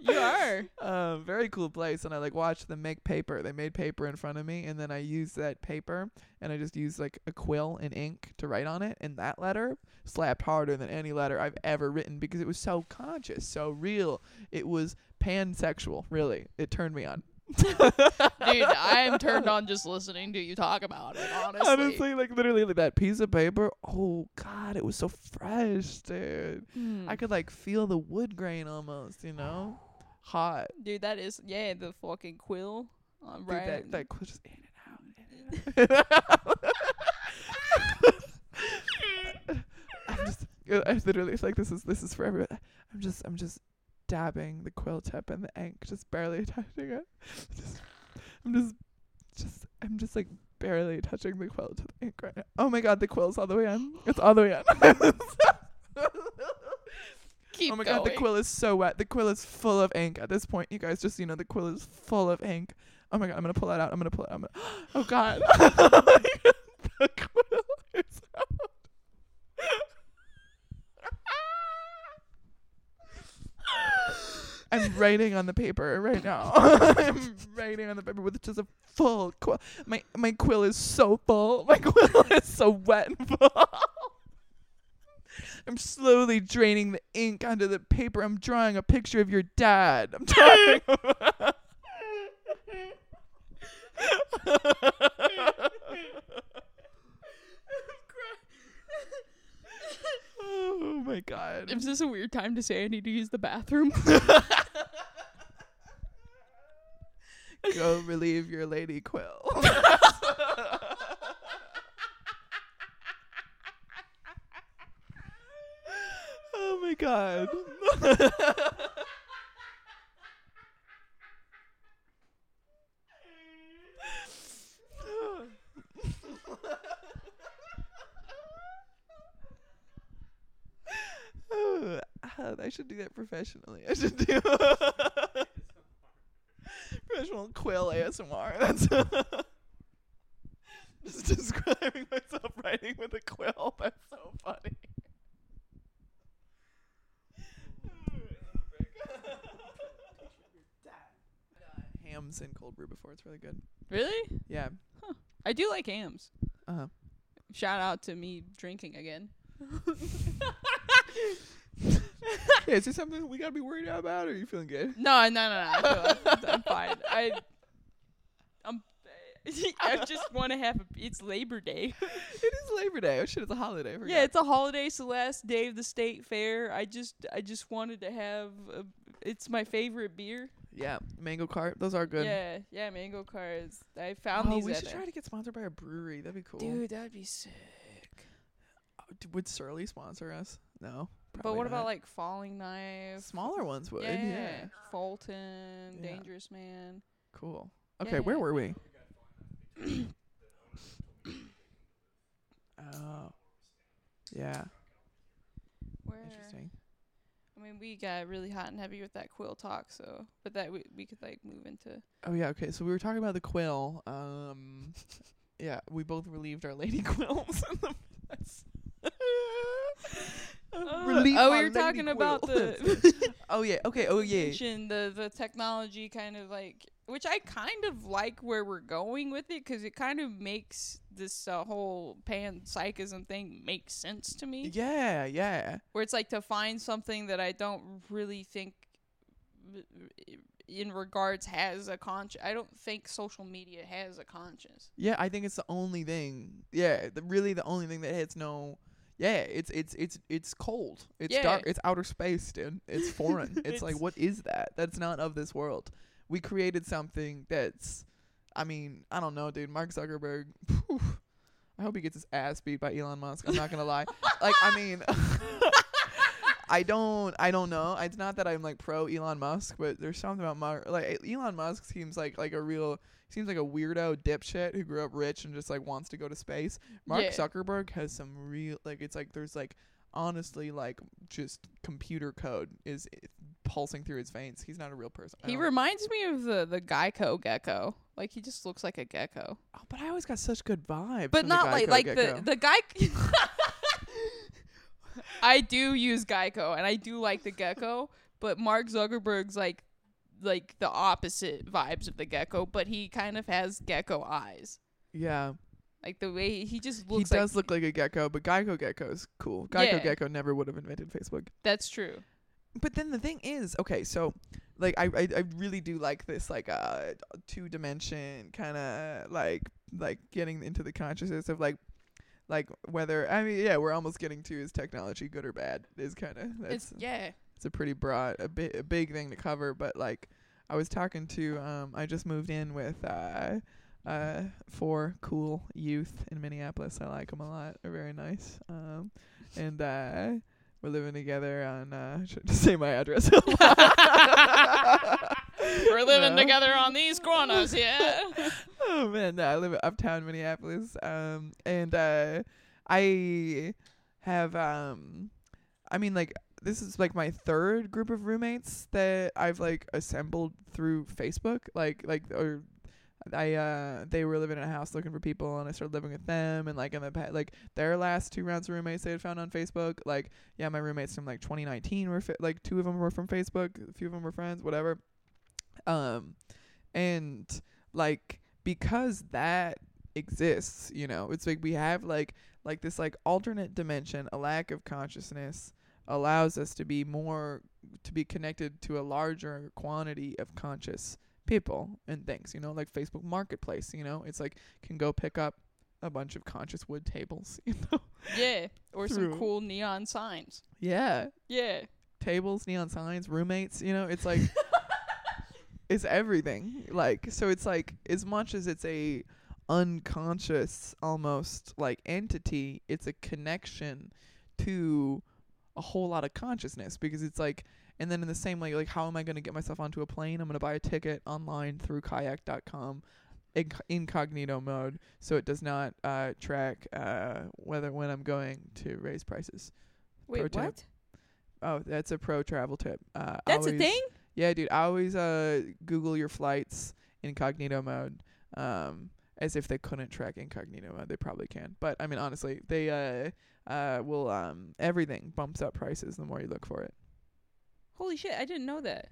A: You are.
B: Um, very cool place, and I like watched them make paper. They made paper in front of me, and then I used that paper, and I just used like a quill and ink to write on it. And that letter slapped harder than any letter I've ever written because it was so conscious, so real. It was pansexual, really. It turned me on.
A: Dude, I am turned on just listening to you talk about it, honestly.
B: Honestly, like literally, like that piece of paper. Oh God, it was so fresh, dude.
A: Hmm.
B: I could like feel the wood grain almost, you know, hot.
A: Dude, that is yeah, the fucking quill. Uh,
B: Dude,
A: right.
B: that that quill just in and out, in and out. I'm just, I literally it's like this is this is for everyone. I'm just I'm just dabbing the quill tip and the ink, just barely touching it. Just, I'm just just I'm just like barely touching the quill to the ink right now. Oh my god, the quill's all the way on. It's all the way on.
A: Keep
B: oh my
A: going.
B: god, the quill is so wet. The quill is full of ink. At this point, you guys just you know the quill is full of ink. Oh my god, I'm gonna pull that out. I'm gonna pull it. I'm gonna. Oh god, the quill is out. I'm writing on the paper right now. I'm writing on the paper with just a full quill. My my quill is so full. My quill is so wet and full. I'm slowly draining the ink onto the paper. I'm drawing a picture of your dad. I'm drawing. Oh my god.
A: Is this a weird time to say I need to use the bathroom?
B: Go relieve your lady quill. oh my god. Oh, I should do that professionally. I should do professional quill ASMR. That's just describing myself writing with a quill. That's so funny. Hams and cold brew before. It's really good.
A: really?
B: Yeah.
A: I do like hams.
B: Uh huh.
A: Shout out to me drinking again.
B: Yeah, is this something we gotta be worried about, or are you feeling good?
A: No, no, no, no. I feel, I'm fine. I, I'm, I just want to have. A, it's Labor Day.
B: it is Labor Day. Oh shit, it's a holiday.
A: Yeah, it's a holiday. It's the last day of the state fair. I just, I just wanted to have. A, it's my favorite beer.
B: yeah. Mango cart. Those are good.
A: Yeah, yeah. Mango Carts. I found
B: Oh,
A: these.
B: we should try to get sponsored by a brewery. That'd be cool.
A: Dude, that'd be sick.
B: Uh, d- would Surly sponsor us? No.
A: But
B: probably
A: what about like Falling Knife?
B: smaller ones? Would
A: yeah,
B: yeah.
A: Fulton,
B: Yeah.
A: Dangerous Man.
B: Cool. Okay, where were we? oh. Yeah.
A: Where?
B: Interesting.
A: I mean, we got really hot and heavy with that quill talk, so but that we we could like move into.
B: Oh yeah. Okay. So we were talking about the quill. Um. yeah, we both relieved our lady quills in the mess.
A: Uh,
B: Relieve
A: oh,
B: my
A: we were
B: lady
A: talking about the
B: oh yeah. Okay. Oh yeah.
A: the the technology kind of like which I kind of like where we're going with it because it kind of makes this uh, whole panpsychism thing make sense to me.
B: Yeah. Yeah.
A: Where it's like to find something that I don't really think in regards has a conscience. I don't think social media has a conscience.
B: Yeah, I think it's the only thing. Yeah, the, really the only thing that has no. Yeah, it's it's it's it's cold. It's
A: Yeah.
B: dark. It's outer space, dude. It's foreign. it's,
A: It's-
B: like what is that? That's not of this world. We created something that's I mean, I don't know, dude. Mark Zuckerberg. phew, I hope he gets his ass beat by Elon Musk. I'm not gonna lie. Like, I mean I don't I don't know. It's not that I'm like pro Elon Musk, but there's something about Mark like eh, Elon Musk seems like like a real seems like a weirdo dipshit who grew up rich and just like wants to go to space. Mark
A: Yeah.
B: Zuckerberg has some real like it's like there's like honestly like just computer code is i- pulsing through his veins. He's not a real person.
A: He reminds me of the the Geico gecko. Like he just looks like a gecko,
B: oh, but I always got such good vibes.
A: but not like like
B: gecko.
A: the the guy. I do use Geico and I do like the gecko, but Mark Zuckerberg's like like the opposite vibes of the gecko, but he kind of has gecko eyes.
B: yeah.
A: Like the way he just looks.
B: He does
A: like
B: look like a gecko, but Geico Gecko is cool. Geico
A: Yeah.
B: Gecko never would have invented Facebook.
A: that's true.
B: but then the thing is, okay, so like I I, I really do like this like uh two dimension kind of like like getting into the consciousness of like like whether I mean yeah we're almost getting to is technology good or bad? Is kind of
A: It's
B: that's
A: yeah.
B: it's a pretty broad a big a big thing to cover but like I was talking to um I just moved in with uh uh four cool youth in Minneapolis. I like 'em a lot. They're very nice. Um and uh we're living together on uh should I say my address
A: We're living
B: No.
A: together on these corners, yeah.
B: oh man, no, I live in uptown Minneapolis. Um, and uh, I have um, I mean like this is like my third group of roommates that I've like assembled through Facebook. Like like or I uh they were living in a house looking for people and I started living with them and like in the pa- like their last two rounds of roommates they had found on Facebook like yeah my roommates from like 2019 were fa- like two of them were from Facebook a few of them were friends whatever um and like because that exists you know it's like we have like like this like alternate dimension a lack of consciousness allows us to be more to be connected to a larger quantity of conscious people and things you know like facebook marketplace you know it's like can go pick up a bunch of conscious wood tables you know
A: Yeah. Or
B: Through-
A: some cool neon signs.
B: yeah
A: Yeah.
B: tables neon signs roommates you know it's like it's everything like so it's like as much as it's a unconscious almost like entity it's a connection to a whole lot of consciousness because it's like and then in the same way like how am i going to get myself onto a plane i'm going to buy a ticket online through kayak.com inc- incognito mode so it does not uh track uh whether when i'm going to raise prices
A: Wait,
B: Pro tip.
A: what?
B: Oh, that's a pro travel tip. Uh,
A: That's a thing?
B: Yeah, dude. I always uh Google your flights incognito mode. Um, as if they couldn't track incognito mode, they probably can. But I mean, honestly, they uh uh will um everything bumps up prices the more you look for it.
A: Holy shit, I didn't know that.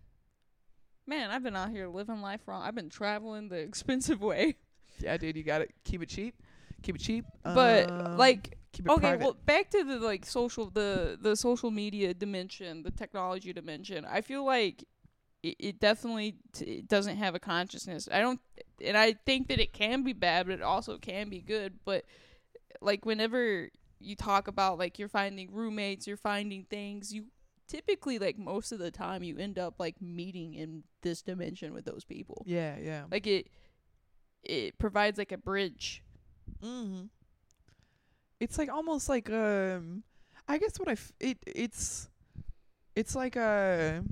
A: Man, I've been out here living life wrong. I've been traveling the expensive way.
B: Yeah, dude. You got to keep it cheap. Keep it cheap.
A: But
B: um,
A: like
B: keep it
A: okay,
B: private.
A: well back to the like social the the social media dimension, the technology dimension. I feel like it, it definitely t- it doesn't have a consciousness. I don't and I think that it can be bad, but it also can be good, but like whenever you talk about like you're finding roommates, you're finding things, you typically like most of the time you end up like meeting in this dimension with those people.
B: yeah, yeah.
A: Like it it provides like a bridge.
B: Mm-hmm. It's like almost like um, I guess what I f- it it's it's like a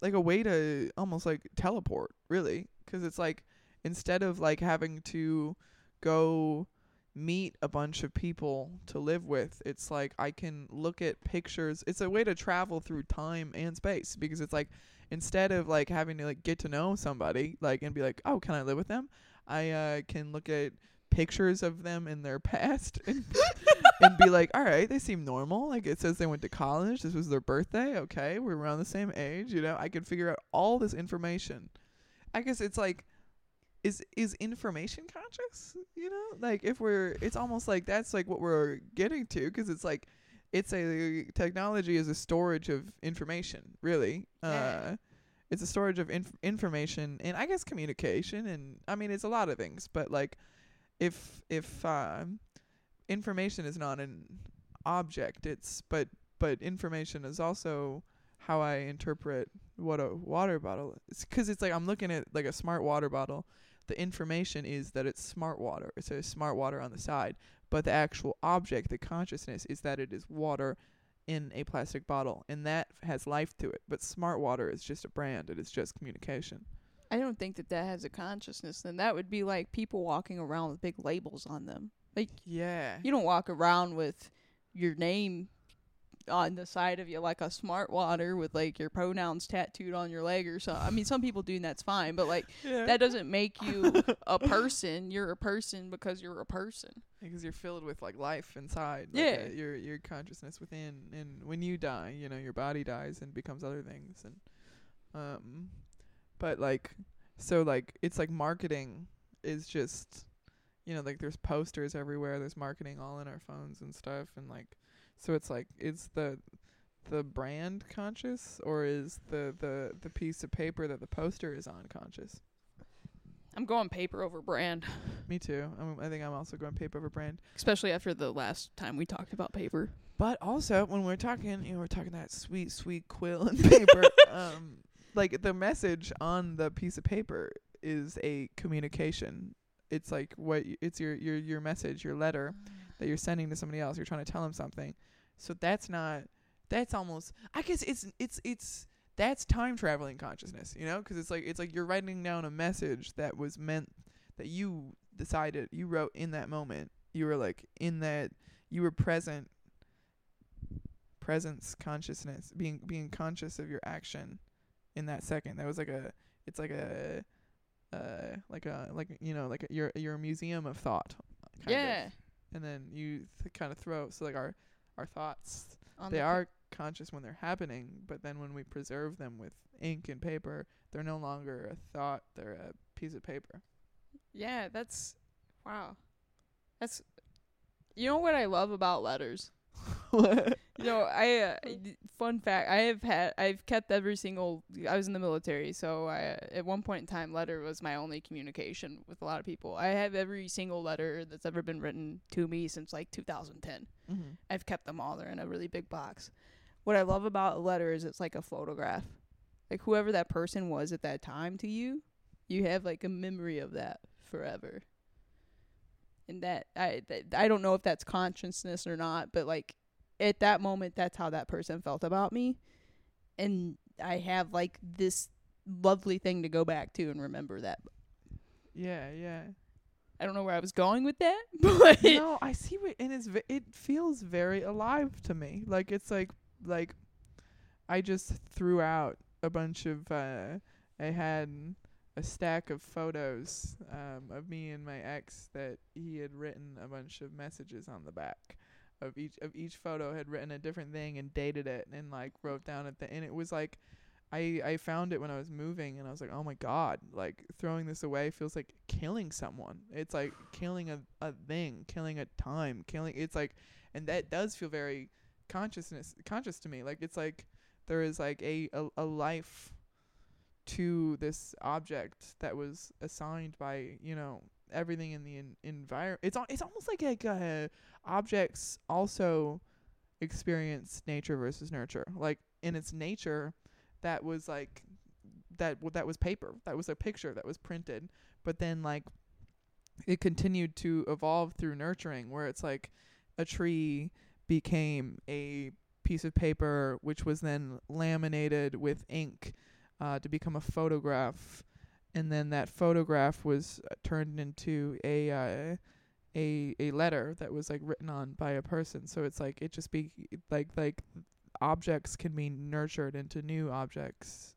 B: like a way to almost like teleport, really, because it's like instead of like having to go meet a bunch of people to live with, it's like I can look at pictures. It's a way to travel through time and space because it's like instead of like having to like get to know somebody like and be like, "Oh, can I live with them?" I uh can look at pictures of them in their past and, and be like, all right, they seem normal. Like it says they went to college. This was their birthday. Okay, we're around the same age. You know, I can figure out all this information. I guess it's like, is is information conscious? You know, like if we're, it's almost like that's like what we're getting to because it's like, it's a technology is a storage of information. Really, uh, it's a storage of inf- information and I guess communication and I mean it's a lot of things, but like if if um information is not an object. It's but but information is also how I interpret what a water bottle is. Because it's like I'm looking at like a smart water bottle. The information is that it's smart water. It says smart water on the side, but the actual object, the consciousness, is that it is water in a plastic bottle, and that has life to it. But smart water is just a brand. It is just communication.
A: I don't think that that has a consciousness. Then that would be like people walking around with big labels on them. Like
B: Yeah.
A: you don't walk around with your name on the side of you like a smart water with like your pronouns tattooed on your leg or something. I mean, some people do and that's fine, but like
B: yeah.
A: that doesn't make you a person. You're a person because you're a person.
B: because you're filled with like life inside. Like,
A: Yeah.
B: uh, your your consciousness within, and when you die, you know, your body dies and becomes other things, and um, but like, so like it's like marketing is just, you know, like there's posters everywhere. There's marketing all in our phones and stuff, and like, so it's like is the the brand conscious or is the the the piece of paper that the poster is on conscious?
A: I'm going paper over brand,
B: Me too. I'm, I think I'm also going paper over brand.
A: especially after the last time we talked about paper.
B: But also, when we're talking, you know, we're talking that sweet, sweet quill and paper. um, like the message on the piece of paper is a communication. It's like what y- it's your your your message, your letter that you're sending to somebody else. You're trying to tell them something. So that's not. That's almost. I guess it's it's it's that's time traveling consciousness. You know, 'cause it's like it's like you're writing down a message that was meant that you decided you wrote in that moment. You were like in that you were present presence consciousness being being conscious of your action in that second that was like a it's like a uh like a like you know like a, you're you're a museum of thought kind
A: yeah.
B: of. and then you th- kind of throw so like our our thoughts
A: on
B: they
A: the
B: are conscious when they're happening but then when we preserve them with ink and paper they're no longer a thought they're a piece of paper
A: Yeah, that's wow. That's you know what I love about letters. You know, I uh, fun fact. I have had I've kept every single. I was in the military, so I at one point in time, letter was my only communication with a lot of people. I have every single letter that's ever been written to me since like 2010.
B: mm-hmm.
A: I've kept them all. They're in a really big box. What I love about a letter is it's like a photograph. Like whoever that person was at that time to you, you have like a memory of that forever. And that I that, I don't know if that's consciousness or not, but like at that moment that's how that person felt about me. And I have like this lovely thing to go back to and remember that.
B: yeah yeah
A: I don't know where I was going with that, but
B: no, I see what, and it's ve- it feels very alive to me. Like it's like like I just threw out a bunch of. uh I had a stack of photos um, of me and my ex that he had written a bunch of messages on the back of each of each photo had written a different thing and dated it and like wrote down at the and it was like I I found it when I was moving and I was like, "Oh my god, like throwing this away feels like killing someone. It's like killing a a thing, killing a time, killing it's like and that does feel very consciousness conscious to me. Like it's like there is like a a, a life to this object that was assigned by, you know, everything in the en- environment. It's al- it's almost like like uh, objects also experience nature versus nurture. Like in its nature, that was like that w- that was paper. That was a picture that was printed. But then like it continued to evolve through nurturing where it's like a tree became a piece of paper which was then laminated with ink uh, to become a photograph and then that photograph was uh, turned into a uh, a a letter that was like written on by a person so it's like it just be like like objects can be nurtured into new objects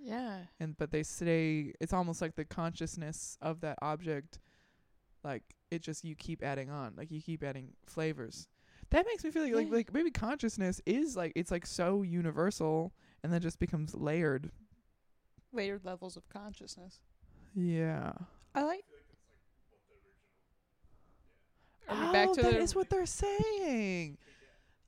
A: yeah.
B: and but they stay it's almost like the consciousness of that object like it just you keep adding on like you keep adding flavors that makes me feel like like, like maybe consciousness is like it's like so universal and then just becomes layered
A: Layered levels of consciousness.
B: yeah
A: I like. Are we back
B: oh,
A: to
B: that
A: the
B: is what they're saying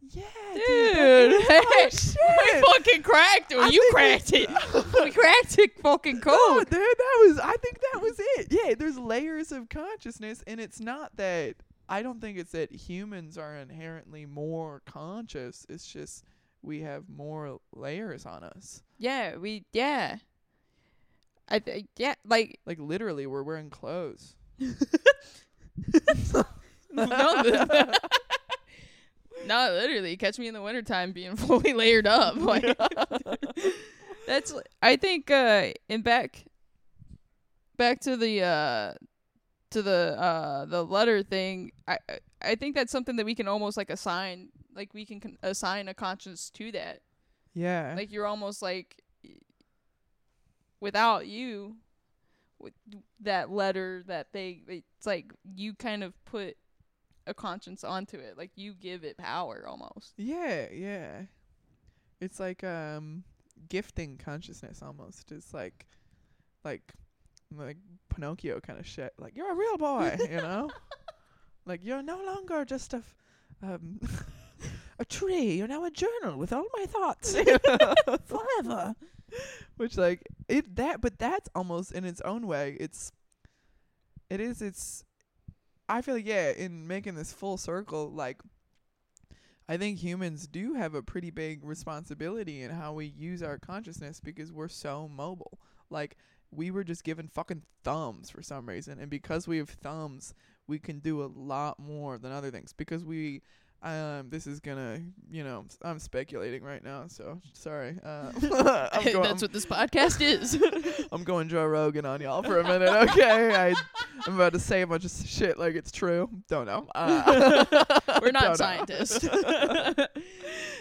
B: yeah
A: Dude,
B: dude,
A: hey, we fucking cracked it.
B: I
A: you
B: think
A: cracked it. we cracked it. Fucking
B: No,
A: code.
B: dude, that was. I think that was it. Yeah, there's layers of consciousness, and it's not that I don't think it's that humans are inherently more conscious. It's just we have more layers on us.
A: Yeah, we yeah. I think yeah, like
B: Like literally, we're wearing clothes.
A: No, li- not literally. Catch me in the wintertime being fully layered up. Like that's I think uh in back back to the uh to the uh the letter thing I I- think that's something that we can almost like assign like we can con- assign a conscience to that
B: Yeah.
A: like you're almost like without you with that letter that they it's like you kind of put a conscience onto it like you give it power almost
B: Yeah, yeah. It's like um gifting consciousness almost. It's like like like Pinocchio kind of shit. Like you're a real boy, you know? like you're no longer just a f- um a tree. You're now a journal with all my thoughts. Forever. Which like it that but that's almost in its own way. It's it is it's I feel like yeah, in making this full circle, like I think humans do have a pretty big responsibility in how we use our consciousness because we're so mobile. Like we were just given fucking thumbs for some reason, and because we have thumbs, we can do a lot more than other things. Because we, um, this is gonna, you know, I'm speculating right now, so sorry. Uh, I'm going,
A: that's what this podcast is
B: I'm going Joe Rogan on y'all for a minute, okay? I, I'm about to say a bunch of shit like it's true. Don't know. Uh,
A: we're not scientists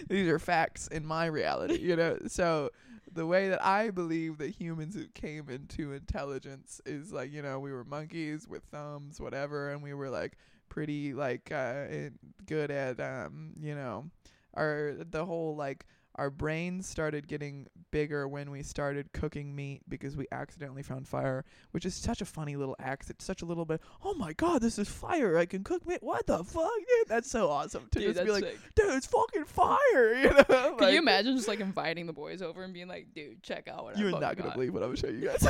B: These are facts in my reality, you know. So the way that I believe that humans came into intelligence is like, you know, we were monkeys with thumbs, whatever, and we were like pretty like uh in- good at um, you know, or the whole like our brains started getting bigger when we started cooking meat because we accidentally found fire, which is such a funny little act. It's such a little bit, oh my god, this is fire. I can cook meat. What the fuck, dude? That's so awesome to
A: dude
B: just be like,
A: sick.
B: dude, it's fucking fire. You know?
A: Can
B: Like,
A: you imagine just like inviting the boys over and being like, dude, check out what
B: You're not gonna
A: got.
B: believe what I'm gonna show you guys.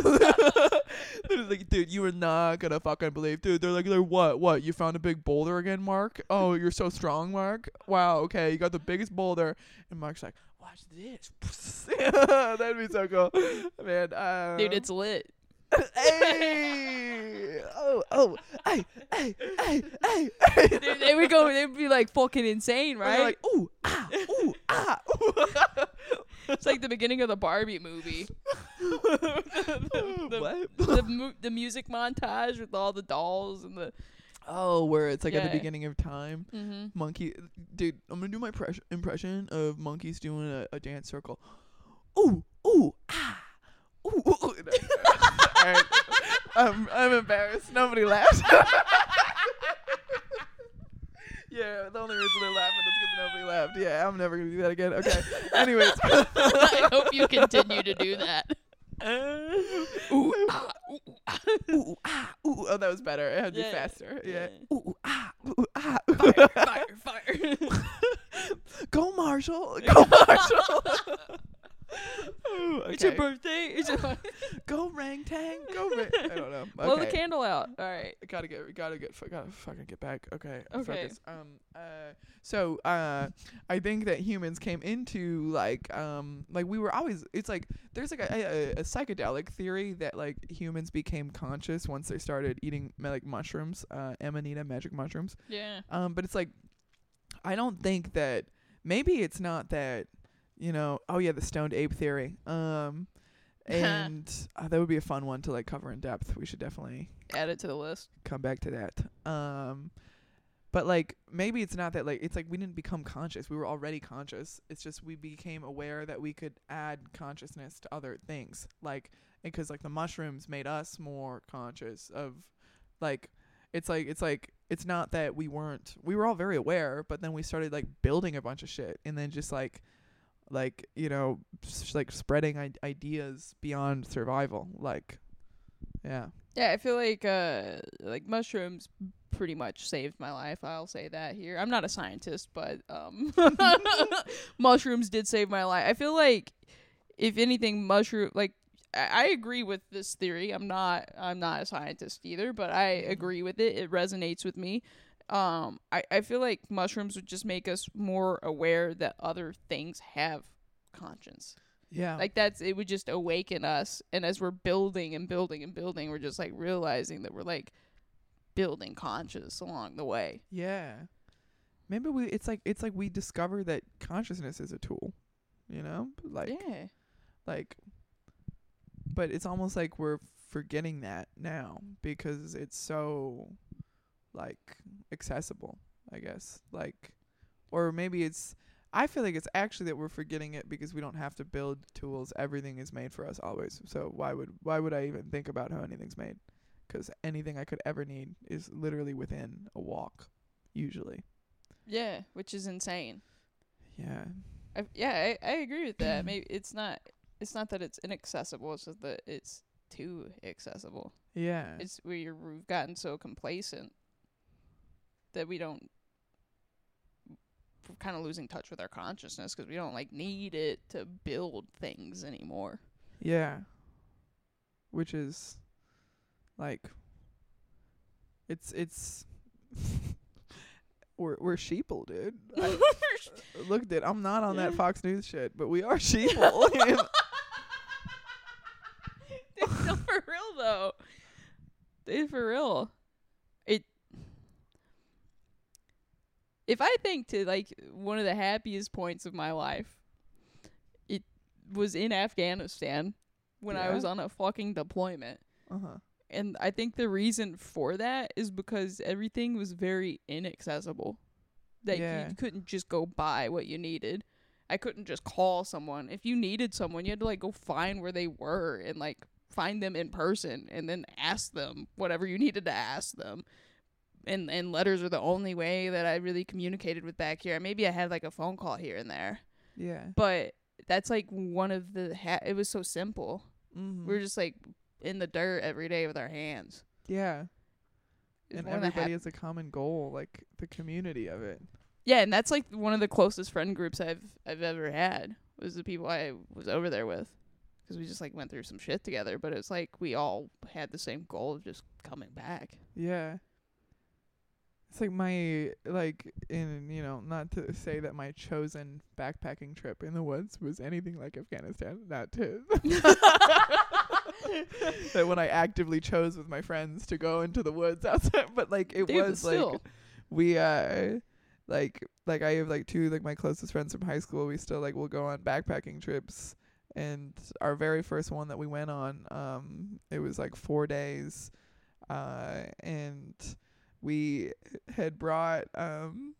B: They're like, dude, you are not gonna fucking believe, dude. They're like, they're what? What? You found a big boulder again, Mark? Oh, you're so strong, Mark. Wow. Okay, you got the biggest boulder. And Mark's like, watch this. That'd be so cool, man. Uh,
A: Dude, it's lit.
B: hey, oh, oh, hey, hey, hey, hey.
A: Dude, they would go, they'd be like fucking insane, right?
B: Like, ooh, ah, ooh, ah. Ooh.
A: it's like the beginning of the Barbie movie. the,
B: What?
A: the, mu- the music montage with all the dolls and the.
B: Oh, where it's like at the beginning of time.
A: Mm-hmm.
B: Monkey, dude, I'm gonna do my pres- impression of monkeys doing a, a dance circle. Ooh, ooh, ah, ooh, ooh. ooh. Alright, I'm I'm embarrassed. Nobody laughed. yeah, the only reason they're laughing is because nobody laughed. Yeah, I'm never gonna do that again. Okay. Anyways.
A: I hope you continue to do that.
B: ooh, ah, ooh, ah, ooh, ah, ooh. Oh, that was better. It had to be faster. Yeah.
A: Yeah.
B: Ooh, ah, ooh, ah.
A: Fire, fire, fire.
B: Go Marshall. Go Marshall. Ooh,
A: It's your
B: okay.
A: birthday. It's your
B: Go Rang Tang. Go Rang. I don't know.
A: Blow the
B: Okay.
A: candle out. All right.
B: Gotta get, gotta get, gotta fucking get back. Okay.
A: Okay.
B: Focus. Um. Uh. So. Uh. I think that humans came into like. Um. Like we were always. It's like there's like a, a, a psychedelic theory that like humans became conscious once they started eating ma- like mushrooms. Uh. Amanita magic mushrooms.
A: Yeah.
B: Um, but it's like, I don't think that maybe it's not that, you know. Oh yeah, the stoned ape theory. Um, and uh, that would be a fun one to like cover in depth. We should definitely
A: Add it to the list.
B: come back to that. Um, but like maybe it's not that like it's like we didn't become conscious. We were already conscious. It's just we became aware that we could add consciousness to other things. Like because like the mushrooms made us more conscious of like it's like it's like it's not that we weren't we were all very aware, but then we started like building a bunch of shit and then just like like you know s- like spreading I- ideas beyond survival like yeah
A: Yeah, I feel like uh like mushrooms pretty much saved my life. I'll say that here. I'm not a scientist, but um mushrooms did save my life. I feel like if anything mushroom like I I agree with this theory. I'm not I'm not a scientist either, but I agree with it. It resonates with me. Um I, I feel like mushrooms would just make us more aware that other things have conscience.
B: Yeah.
A: Like that's it would just awaken us and as we're building and building and building, we're just like realizing that we're like building conscious along the way.
B: yeah. Maybe we it's like it's like we discover that consciousness is a tool. You know? Like
A: yeah.
B: like but it's almost like we're forgetting that now because it's so like accessible i guess like or maybe it's i feel like it's actually that we're forgetting it because we don't have to build tools. Everything is made for us always. So why would why would i even think about how anything's made? Because anything i could ever need is literally within a walk usually.
A: Yeah, which is insane.
B: yeah.
A: I, yeah, I, I agree with that. Maybe it's not it's not that it's inaccessible, it's just that it's too accessible.
B: yeah.
A: It's where you're, we've gotten so complacent that we don't we're kind of losing touch with our consciousness because we don't like need it to build things anymore.
B: Yeah. Which is like it's it's we're we're sheeple, dude. I looked at I'm not on that Fox News shit, but we are sheeple.
A: Dude, no, for real though. Dude, for real. It. If I think to like one of the happiest points of my life, it was in Afghanistan when I was on a fucking deployment.
B: uh-huh.
A: And I think the reason for that is because everything was very inaccessible. Like
B: Yeah.
A: you couldn't just go buy what you needed. I couldn't just call someone. If you needed someone, you had to like go find where they were and like find them in person and then ask them whatever you needed to ask them. And and letters are the only way that I really communicated with back here. Maybe I had like a phone call here and there,
B: Yeah.
A: but that's like one of the ha- it was so simple.
B: Mm-hmm.
A: We were just like in the dirt every day with our hands.
B: yeah. And everybody
A: hap-
B: has a common goal, like the community of it.
A: yeah, and that's like one of the closest friend groups I've I've ever had was the people I was over there with, because we just like went through some shit together. But it's like we all had the same goal of just coming back.
B: Yeah. It's like my like in you know not to say that my chosen backpacking trip in the woods was anything like Afghanistan, not to that when I actively chose with my friends to go into the woods outside, but like it
A: Dude,
B: was like we uh like like I have like two like my closest friends from high school. We still like will go on backpacking trips, and our very first one that we went on, um, it was like four days, uh, and we had brought um.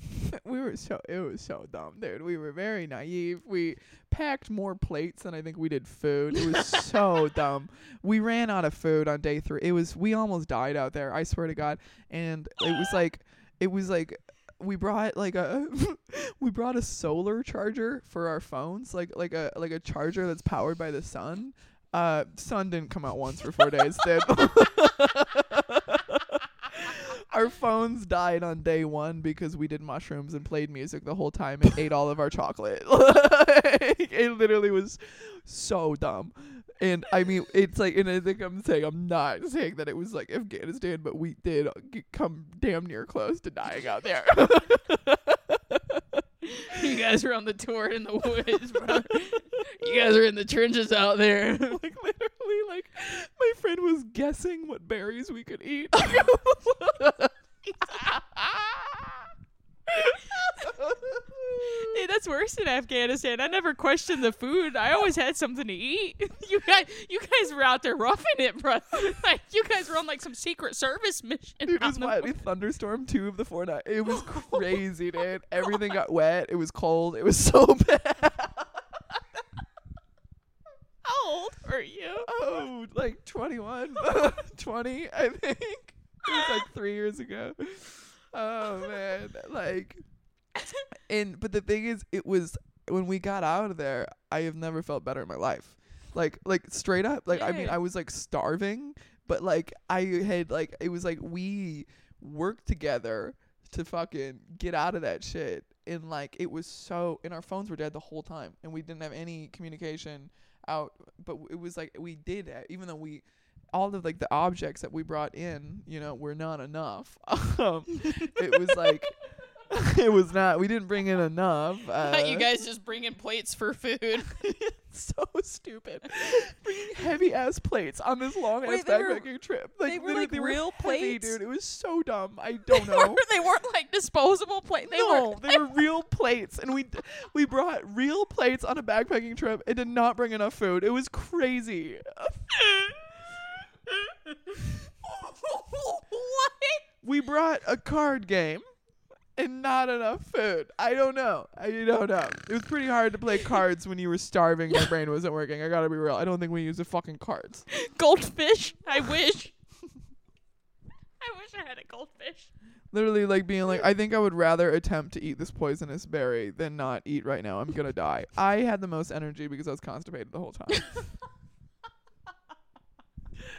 B: we were so it was so dumb, dude. We were very naive. We packed more plates than I think we did food. It was so dumb. We ran out of food on day three. It was we almost died out there. I swear to God. And it was like it was like we brought like a we brought a solar charger for our phones, like like a like a charger that's powered by the sun. Uh, sun didn't come out once for four days, dude. Our phones died on day one because we did mushrooms and played music the whole time and ate all of our chocolate. it literally was so dumb. And I mean, it's like, and I think I'm saying, I'm not saying that it was like Afghanistan, but we did come damn near close to dying out there.
A: you guys were on the tour in the woods, bro. you guys are in the trenches out there.
B: like literally, like my friend was guessing what berries we could eat.
A: Hey, that's worse than Afghanistan. I never questioned the food. I always had something to eat. You guys, you guys were out there roughing it, bro. Like you guys were on like some secret service mission.
B: It was
A: in the
B: Miami thunderstorm two of the four nights. It was crazy, oh dude. Everything got wet. It was cold. It was so bad.
A: How old were you?
B: Oh, like 21, 20, I think. It was like three years ago. Oh man, like, and but the thing is, it was when we got out of there. I have never felt better in my life. Like, like straight up. Like, I mean, I was like starving, but like I had like it was like we worked together to fucking get out of that shit. And like it was so, and our phones were dead the whole time, and we didn't have any communication out. But it was like we did, even though we all of like the objects that we brought in, you know, were not enough. Um, it was like it was not. We didn't bring in enough. Uh,
A: you guys just bring in plates for food.
B: so stupid. Bringing heavy ass plates on this long ass
A: Wait,
B: backpacking trip. Like
A: they were, like,
B: they
A: real
B: were heavy,
A: plates?
B: dude. It was so dumb. I don't
A: they,
B: know.
A: weren't, they weren't like disposable plates. They
B: no,
A: were.
B: they were real plates, and we d- we brought real plates on a backpacking trip and did not bring enough food. It was crazy.
A: What?
B: we brought a card game and not enough food. I don't know. I don't know. It was pretty hard to play cards when you were starving. and Your brain wasn't working. I gotta be real. I don't think we used the fucking cards.
A: Goldfish? I wish. I wish I had a goldfish.
B: Literally, like being like, I think I would rather attempt to eat this poisonous berry than not eat right now. I'm gonna die. I had the most energy because I was constipated the whole time.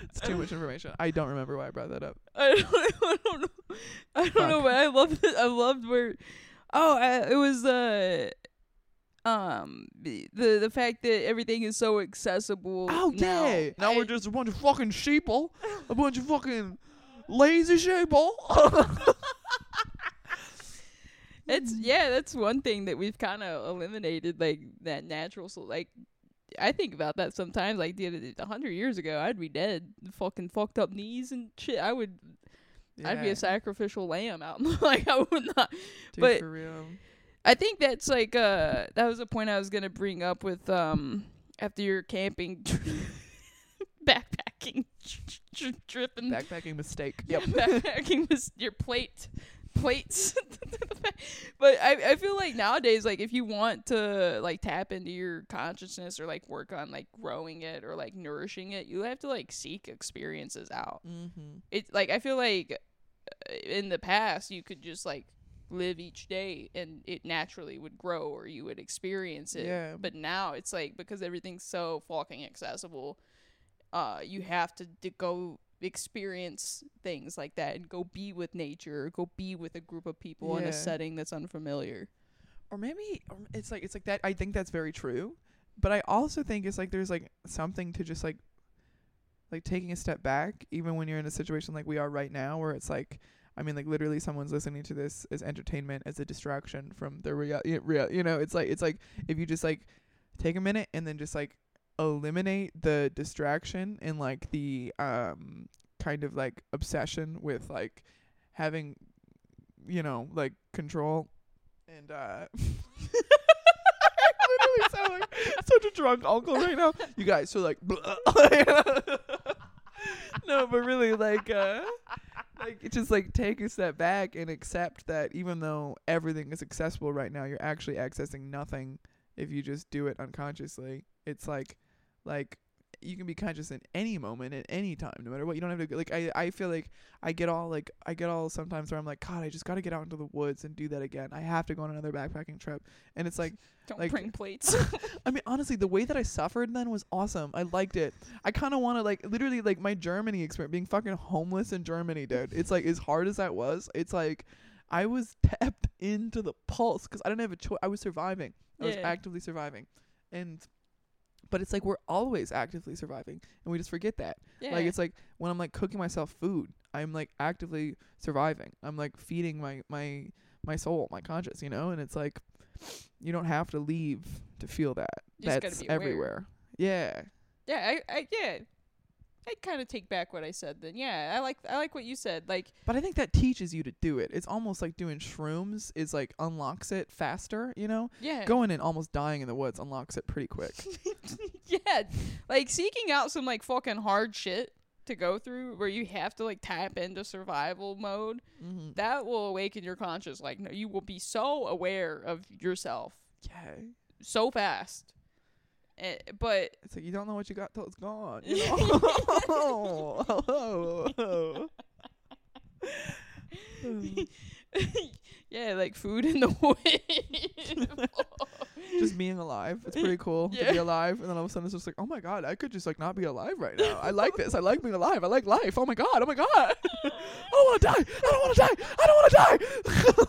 B: it's too much information. I don't remember why I brought that up.
A: I don't, I don't know. I don't know,
B: Fuck.
A: but I loved it. I loved where. Oh, I, it was uh, um, the the the fact that everything is so accessible.
B: Oh
A: now.
B: yeah. Now
A: I-
B: we're just a bunch of fucking sheeple, a bunch of fucking lazy sheeple.
A: It's yeah, that's one thing that we've kind of eliminated, like that natural. So like, I think about that sometimes. Like, dude, a hundred years ago, I'd be dead, fucking fucked up knees and shit. I would, I'd be a sacrificial lamb out. like, I would not.
B: Dude,
A: but-
B: for real.
A: I think that's like uh, that was a point I was gonna bring up with um after your camping, backpacking, tri- tripping.
B: Backpacking mistake.
A: Yep. backpacking was your plate plates. but I I feel like nowadays like if you want to like tap into your consciousness or like work on like growing it or like nourishing it, you have to like seek experiences out.
B: Mm-hmm.
A: It like I feel like uh, in the past you could just like live each day and it naturally would grow or you would experience it.
B: Yeah.
A: But now it's like because everything's so fucking accessible, uh, you have to d- go experience things like that and go be with nature or go be with a group of people in
B: Yeah.
A: a setting that's unfamiliar.
B: Or maybe or it's like it's like that. I think that's very true, but I also think it's like there's like something to just like like taking a step back, even when you're in a situation like we are right now, where it's like. I mean, like literally, someone's listening to this as entertainment, as a distraction from the real, real. You know, it's like it's like if you just like take a minute and then just like eliminate the distraction and like the um kind of like obsession with like having you know like control and uh I literally sound like such a drunk uncle right now. You guys so like no but really like uh like just like take a step back and accept that even though everything is accessible right now you're actually accessing nothing if you just do it unconsciously. It's like like you can be conscious in any moment at any time no matter what you don't have to like i i feel like i get all like i get all sometimes where i'm like god i just got to get out into the woods and do that again i have to go on another backpacking trip and it's like
A: Don't
B: Like-
A: bring plates.
B: I mean, honestly, the way that I suffered then was awesome. I liked it. I kind of want to like literally like my Germany experience, being fucking homeless in Germany, dude. It's like as hard as that was. It's like I was tapped into the pulse because I didn't have a choice. I was surviving. I was actively surviving, and but it's like we're always actively surviving, and we just forget that.
A: yeah.
B: Like it's like when I'm like cooking myself food, I'm like actively surviving. I'm like feeding my my my soul, my conscious, you know. And it's like you don't have to leave to feel that.
A: You
B: That's everywhere. Yeah.
A: yeah, I, I yeah. I kind of take back what I said then. Yeah, I like I like what you said. Like
B: But I think that teaches you to do it. It's almost like doing shrooms is like unlocks it faster, you know?
A: yeah.
B: Going and almost dying in the woods unlocks it pretty quick.
A: yeah, like seeking out some like fucking hard shit to go through where you have to like tap into survival mode.
B: mm-hmm.
A: That will awaken your conscious. Like no, you will be so aware of yourself
B: Yeah.
A: so fast. Eh, but
B: It's like you don't know what you got till it's gone. You know? oh,
A: yeah, like food in the woods.
B: just being alive. It's pretty cool to be alive. And then all of a sudden it's just like, oh my god, I could just like not be alive right now. I like this. I like being alive. I like life. Oh my god. Oh my god. I don't want to die. I don't want to die. I don't want to die.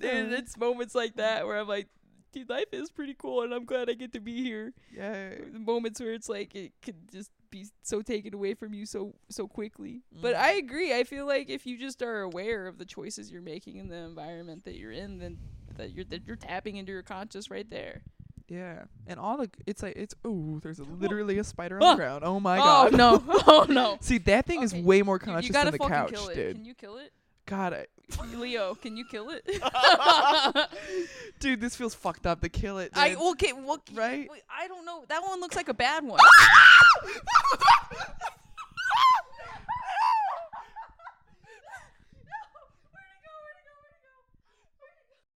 A: Dude, it's moments like that where I'm like, dude, life is pretty cool, and I'm glad I get to be here.
B: Yeah.
A: The moments where it's like it could just be so taken away from you so so quickly. But
B: Mhm.
A: I agree. I feel like if you just are aware of the choices you're making in the environment that you're in, then that you're that you're tapping into your conscious right there.
B: Yeah. And all the it's like it's oh, there's a, literally a spider on the ground. Oh my
A: oh
B: god.
A: Oh no! Oh no!
B: See, that thing
A: Okay,
B: is way more conscious than the couch,
A: kill it.
B: dude.
A: Can you kill it?
B: God, I,
A: Leo, can you kill it?
B: Dude, this feels fucked up. The kill it.
A: I
B: dude.
A: okay, well,
B: Right?
A: wait, I don't know. That one looks like a bad one. Ah!